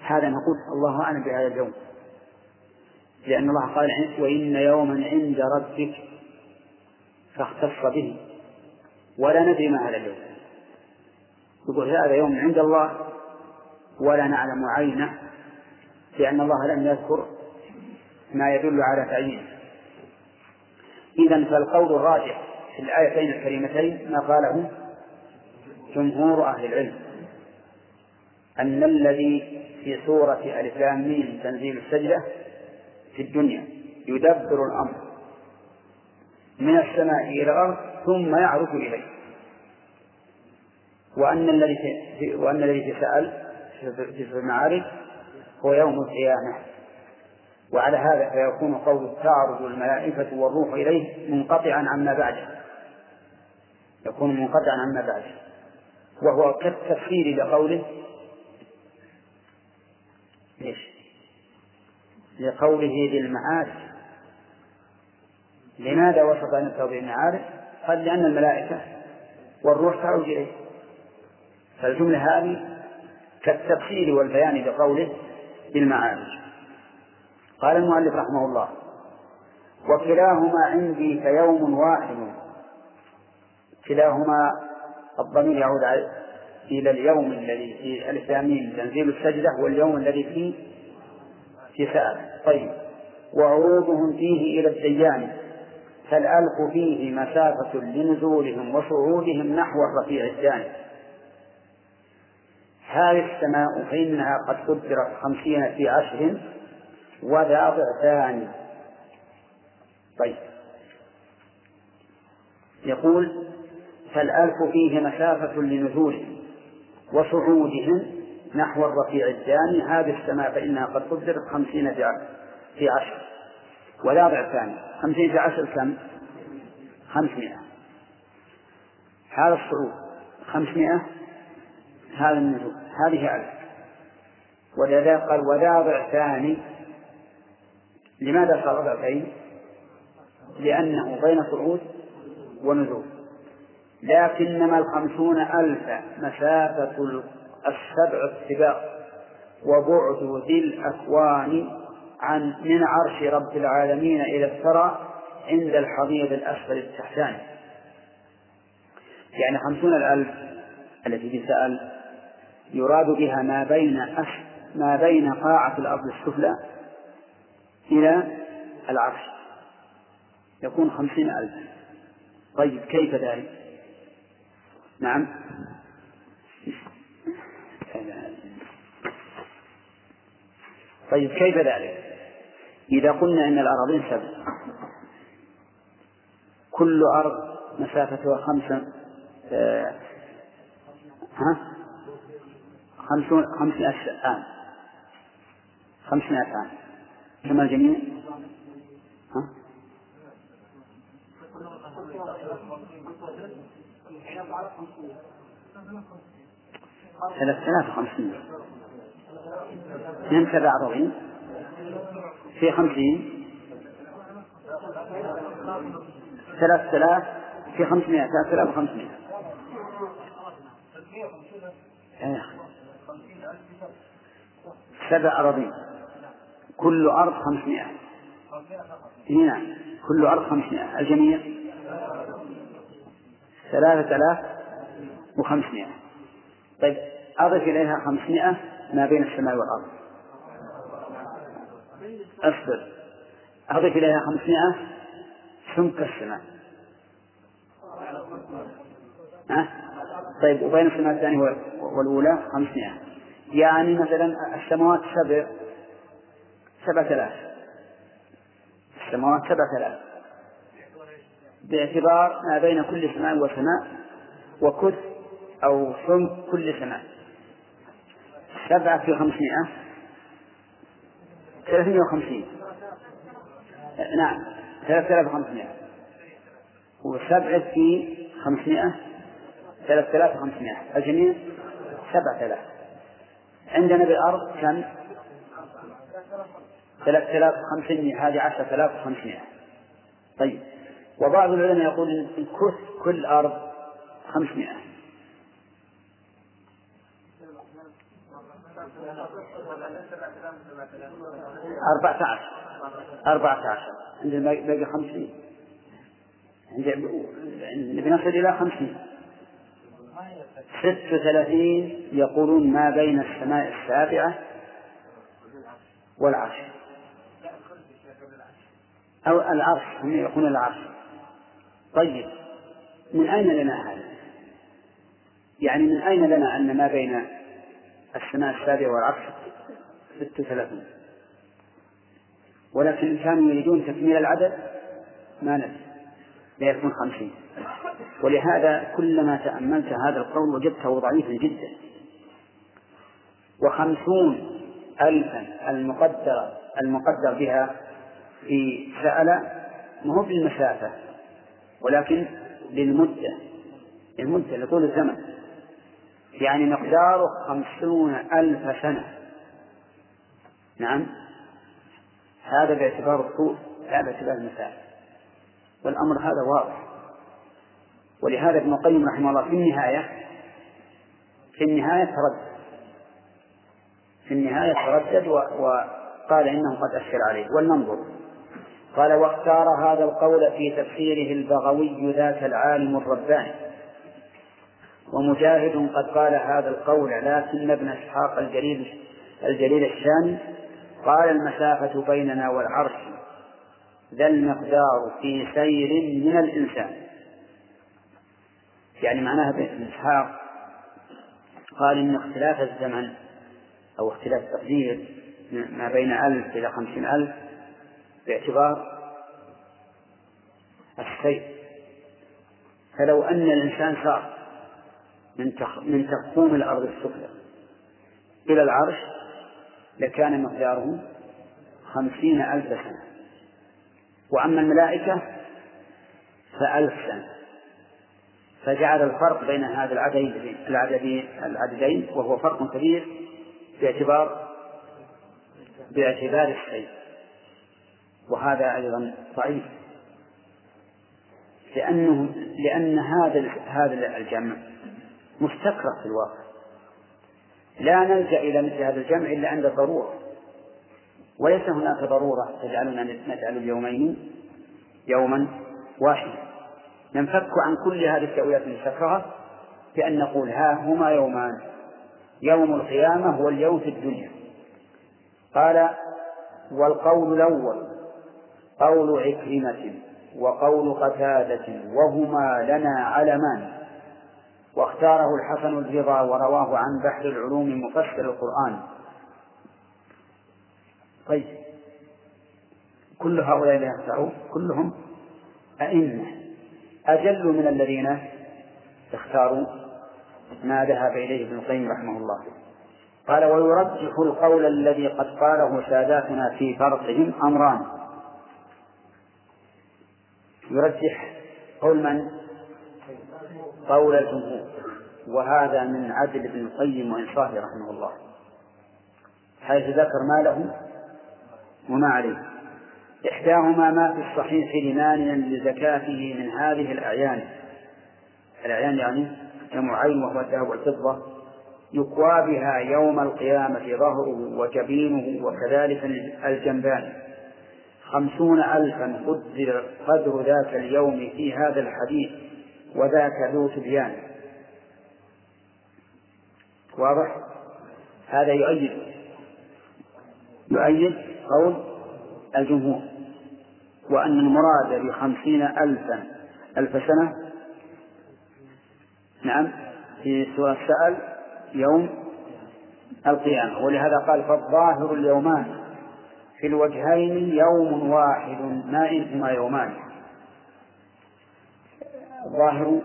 هذا نقول الله أعلم بهذا اليوم. لأن الله قال وإن يوما عند ربك فاختص به. ولا ندري ما هذا اليوم. يقول هذا يوم عند الله ولا نعلم عينه. لأن الله لم يذكر ما يدل على تعيينه إذا فالقول الراجح في الآيتين الكريمتين ما قاله جمهور أهل العلم. أن الذي في سورة ألف لام تنزيل السجدة في الدنيا يدبر الأمر من السماء إلى الأرض ثم يعرج إليه. وأن الذي في وأن الذي تسأل في المعارج هو يوم القيامة. وعلى هذا فيكون قول تعرض الملائكة والروح إليه منقطعا عما بعده يكون منقطعا عما بعده وهو كالتفسير لقوله ليش؟ لقوله للمعارف لماذا وصف نفسه بالمعارف؟ قال لأن الملائكة والروح تعود إليه. فالجملة هذه كالتفسير والبيان لقوله بالمعارف قال المؤلف رحمه الله وكلاهما عندي كيوم واحد. كلاهما الضمير يعود إلى اليوم الذي في الإسلامين تنزيل السجدة واليوم الذي فيه في سأل طيب. وعروضهم فيه إلى الديان فالألف فيه مسافة لنزولهم وصعودهم نحو الرفيع الثاني. هذه السماء فإنها قد قدرت خمسين في عشر وذا ضعفان طيب. يقول فالألف فيه مسافة لنزولهم وصعودهم نحو الرفيع الثاني هذه السماء فإنها قد قدرت خمسين في عشر ولا ضعفان خمسين في عشر كم؟ خمسمائة. هذا الصعود. خمسمائة هذا النزول. هذه ألف ولذا قال ولا ضعفان لماذا صار ضعفين؟ لأنه بين صعود ونزول. لكنما الخمسون ألف مسافة السبع السباق وبعد ذي الأكوان عن من عرش رب العالمين إلى الثرى عند الحضيض الأسفل التحتاني يعني خمسون الألف التي تسأل يراد بها ما بين أس ما بين قاعة الأرض السفلى إلى العرش. يكون خمسين ألف طيب كيف ذلك؟ نعم. طيب كيف ذلك؟ إذا قلنا أن الأراضين سبع كل أرض مسافتها خمسة آه ها؟ خمسون خمسمائة عام خمسمائة عام كما الجميع ها؟ ثلاثة آلاف وخمسمائة. اثنين سبع أربعين في خمسين. ثلاثة آلاف في خمسمائة ثلاثة آلاف وخمسمائة. أخي سبع أراضين. كل أرض خمسمائة. نعم كل أرض خمسمائة. الجميع ثلاثة آلاف وخمسمائة. طيب أضف إليها خمسمائة ما بين السماء والأرض. أصبر. أضف إليها خمسمائة سمك السماء. ها؟ طيب وبين السماء الثانية والأولى خمسمائة. يعني مثلا السماوات سبع سبعة آلاف السماوات سبعة آلاف باعتبار ما بين كل سماء وسماء وكث أو سمك كل سماء. سبعة في خمسمائة ثلاثمائة وخمسين. نعم ثلاثة آلاف وخمسمائة. وسبعة في خمسمائة ثلاثة آلاف وخمسمائة. الجميع؟ سبعة آلاف. عندنا بالأرض كم؟ ثلاثة آلاف وخمسمائة هذه عشرة آلاف وخمسمائة طيب. وبعض العلماء يقول إن كل أرض خمسمائة أربعة عشر أربعة عشر عندنا باقي خمسين نبي نصل إلى خمسين ست وثلاثين يقولون ما بين السماء السابعة والعرش. أو العرش هم يقولون العرش. طيب من أين لنا هذا؟ يعني من أين لنا أن ما بين السماء السابعة والعرش ست وثلاثين؟ ولكن كانوا يريدون تكميل العدد؟ ما ندري. لا يكون خمسين. ولهذا كلما تأملت هذا القول وجدته ضعيفا جدا. وخمسون ألفا المقدر المقدر بها في سأل ما هو بالمسافة ولكن للمدة. المدة لطول الزمن. يعني مقداره خمسون ألف سنة. نعم. هذا باعتبار الطول لا باعتبار المسافة. والأمر هذا واضح. ولهذا ابن القيم رحمه الله في النهاية في النهاية تردد. في النهاية تردد وقال إنه قد أشكل عليه. ولننظر. قال واختار هذا القول في تفسيره البغوي ذاك العالم الرباني. ومجاهد قد قال هذا القول لكن ابن إسحاق الجليل الجليل الشامي قال المسافة بيننا والعرش ذا المقدار في سير من الإنسان. يعني معناها ابن إسحاق قال إن اختلاف الزمن أو اختلاف التقدير ما بين ألف إلى خمسين ألف باعتبار السير. فلو أن الإنسان صار من من تخوم الأرض السفلى إلى العرش لكان مقداره خمسين ألف سنة. وأما الملائكة فألف سنة فجعل الفرق بين هذا العددين العددين العددين وهو فرق كبير باعتبار باعتبار الشيء. وهذا أيضا ضعيف. لأنه لأن هذا هذا الجمع مستكره في الواقع. لا نلجأ إلى مثل هذا الجمع إلا عند الضرورة. وليس هناك ضرورة تجعلنا نجعل اليومين يوما واحدا. ننفك عن كل هذه التأويلات المستكرهة بأن نقول ها هما يومان. يوم القيامة هو اليوم في الدنيا. قال والقول الأول قول عكرمة وقول قتادة وهما لنا علمان. واختاره الحسن الرضا ورواه عن بحر العلوم مفسر القرآن. طيب. كل هؤلاء الذين اختاروا كلهم أئمة. أجل من الذين اختاروا ما ذهب إليه ابن القيم رحمه الله. قال ويرجح القول الذي قد قاله ساداتنا في فرقهم أمران. يرجح قول من؟ قول الجمهور. وهذا من عدل ابن القيم وإنصافه رحمه الله. حيث ذكر ما له وما عليه. إحداهما ما في الصحيح لمانع لزكاته من هذه الأعيان. الأعيان يعني جمع عين وهو الذهب والفضة يقوى بها يوم القيامة ظهره وجبينه وكذلك الجنبان. خمسون ألفا قدر قدر ذاك اليوم في هذا الحديث وذاك ذو تبيان. واضح؟ هذا يؤيد. يؤيد قول الجمهور وأن المراد بخمسين ألفا ألف سنة نعم في سورة سأل يوم القيامة. ولهذا قال فالظاهر اليومان في الوجهين يوم واحد ما إنهما يومان. الظاهر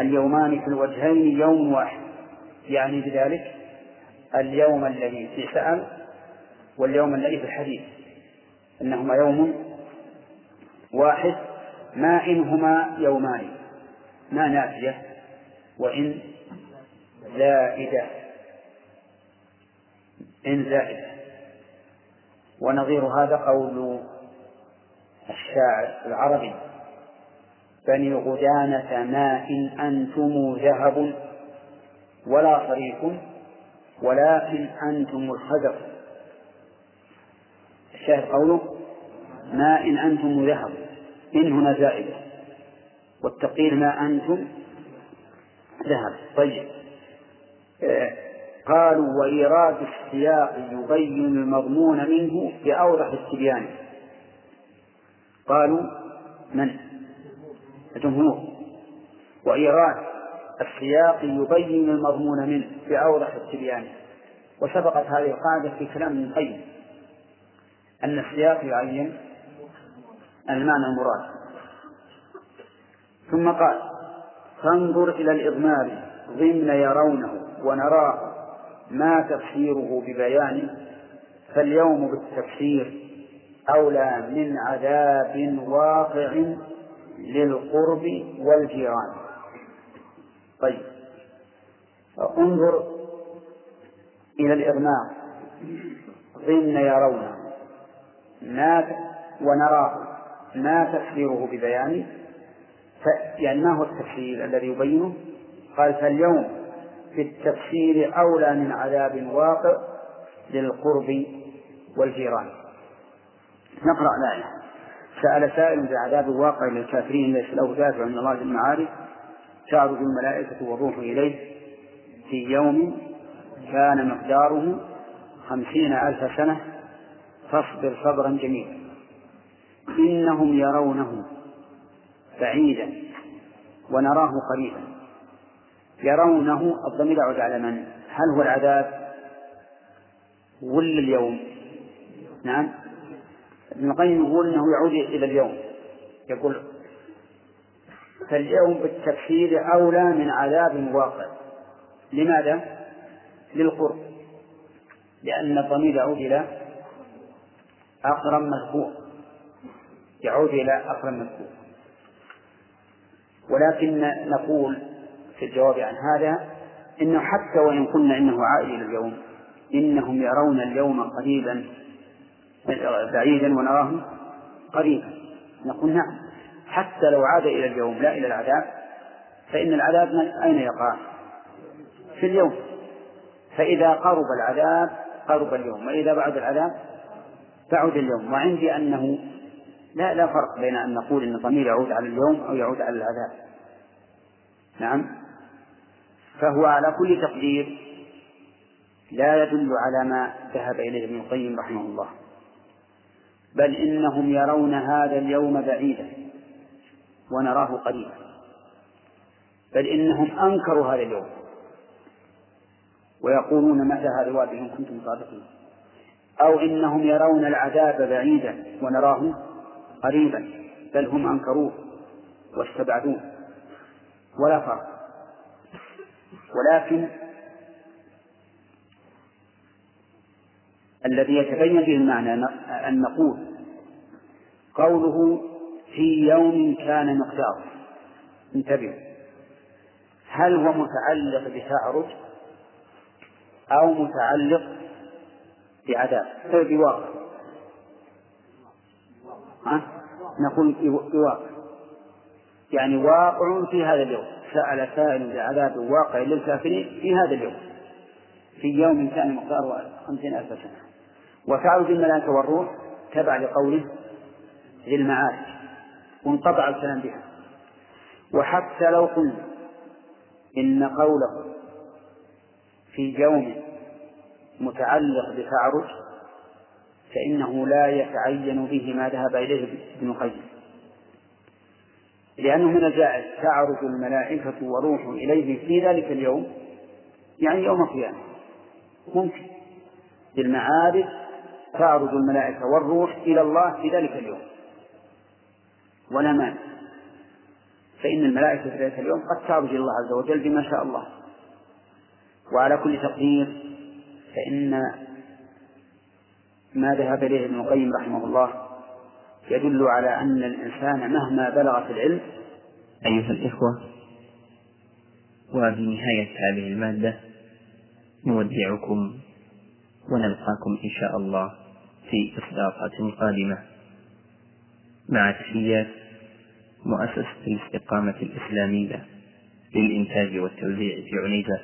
اليومان في الوجهين يوم واحد يعني بذلك اليوم الذي في سأل واليوم الذي في الحديث. إنهما يوم واحد ما إنهما يومان. ما نافية وإن زائدة. إن زائدة. ونظير هذا قول الشاعر العربي. بني غدانة ماء أنتم ذهب ولا صريف ولكن أنتم الخزف الشاهد قوله ما إن أنتم ذهب إن هنا زائدة والتقيل ما أنتم ذهب. طيب. آه قالوا وإيراد السياق يبين المضمون منه بأوضح التبيان. قالوا من؟ الجمهور. وإيراد السياق يبين المضمون منه بأوضح التبيان. وسبقت هذه القاعدة في كلام ابن القيم أن السياق يعين المعنى المراد. ثم قال فانظر إلى الإضمار ضمن يرونه ونراه ما تفسيره ببيان فاليوم بالتفسير أولى من عذاب واقع للقرب والجيران. طيب انظر إلى الإغماء ضمن يرون ما ونراه ما تفسيره ببيان يعني ما هو التفسير الذي يبينه؟ قال فاليوم في التفسير أولى من عذاب واقع للقرب والجيران. نقرأ الآية. سأل سائل بعذاب واقع للكافرين ليس له دافع من الله المعارف تعرج الملائكة والروح إليه في يوم كان مقداره خمسين ألف سنة. فاصبر صبرا جميلا. إنهم يرونه بعيدا ونراه قريبا. يرونه الضمير يعود على من؟ هل هو العذاب؟ ولا اليوم؟ نعم. ابن القيم يقول إنه يعود إلى اليوم. يقول فاليوم بالتفسير أولى من عذاب واقع. لماذا؟ للقرب. لأن الضمير يعود إلى أقرب مذكور. يعود إلى أقرب مذكور. ولكن نقول في الجواب عن هذا إنه حتى وإن قلنا إنه عائد إلى اليوم إنهم يرون اليوم قريبا بعيدا ونراه قريبا. نقول نعم حتى لو عاد إلى اليوم لا إلى العذاب فإن العذاب أين يقع؟ في اليوم. فإذا قرب العذاب قرب اليوم وإذا بعد العذاب بعد اليوم. وعندي أنه لا لا فرق بين أن نقول أن الضمير يعود على اليوم أو يعود على العذاب. نعم. فهو على كل تقدير لا يدل على ما ذهب إليه ابن القيم رحمه الله. بل إنهم يرون هذا اليوم بعيدا ونراه قريبا. بل إنهم أنكروا هذا اليوم ويقولون متى هذا الوعد إن كنتم صادقين. أو إنهم يرون العذاب بعيدا ونراه قريبا بل هم أنكروه واستبعدوه. ولا فرق. ولكن الذي يتبين به المعنى أن نقول قوله في يوم كان مقداره. انتبهوا هل هو متعلق بتعرج أو متعلق بعذاب بواقع. ها؟ نقول بواقع. يعني واقع في هذا اليوم. سأل سائل بعذاب واقع للكافرين في هذا اليوم. في يوم كان مقداره خمسين ألف سنة. وتعرج الملائكة والروح تبع لقوله ذي وانقطع الكلام بها. وحتى لو قلنا إن قوله في يوم متعلق بتعرج فإنه لا يتعين به ما ذهب إليه ابن القيم. لأنه من الجائز تعرج الملائكة وروح إليه في ذلك اليوم يعني يوم القيامة. ممكن. بالمعارج تعرج الملائكة والروح إلى الله في ذلك اليوم. ولا مانع. فإن الملائكة في ذلك اليوم قد تعرج الله عز وجل بما شاء الله. وعلى كل تقدير فإن ما ذهب إليه ابن القيم رحمه الله يدل على أن الإنسان مهما بلغ في العلم أيها الإخوة وبنهاية هذه المادة نودعكم ونلقاكم إن شاء الله في إصداقات قادمة. مع تحيات مؤسسة الاستقامة الإسلامية للإنتاج والتوزيع في عنيزة.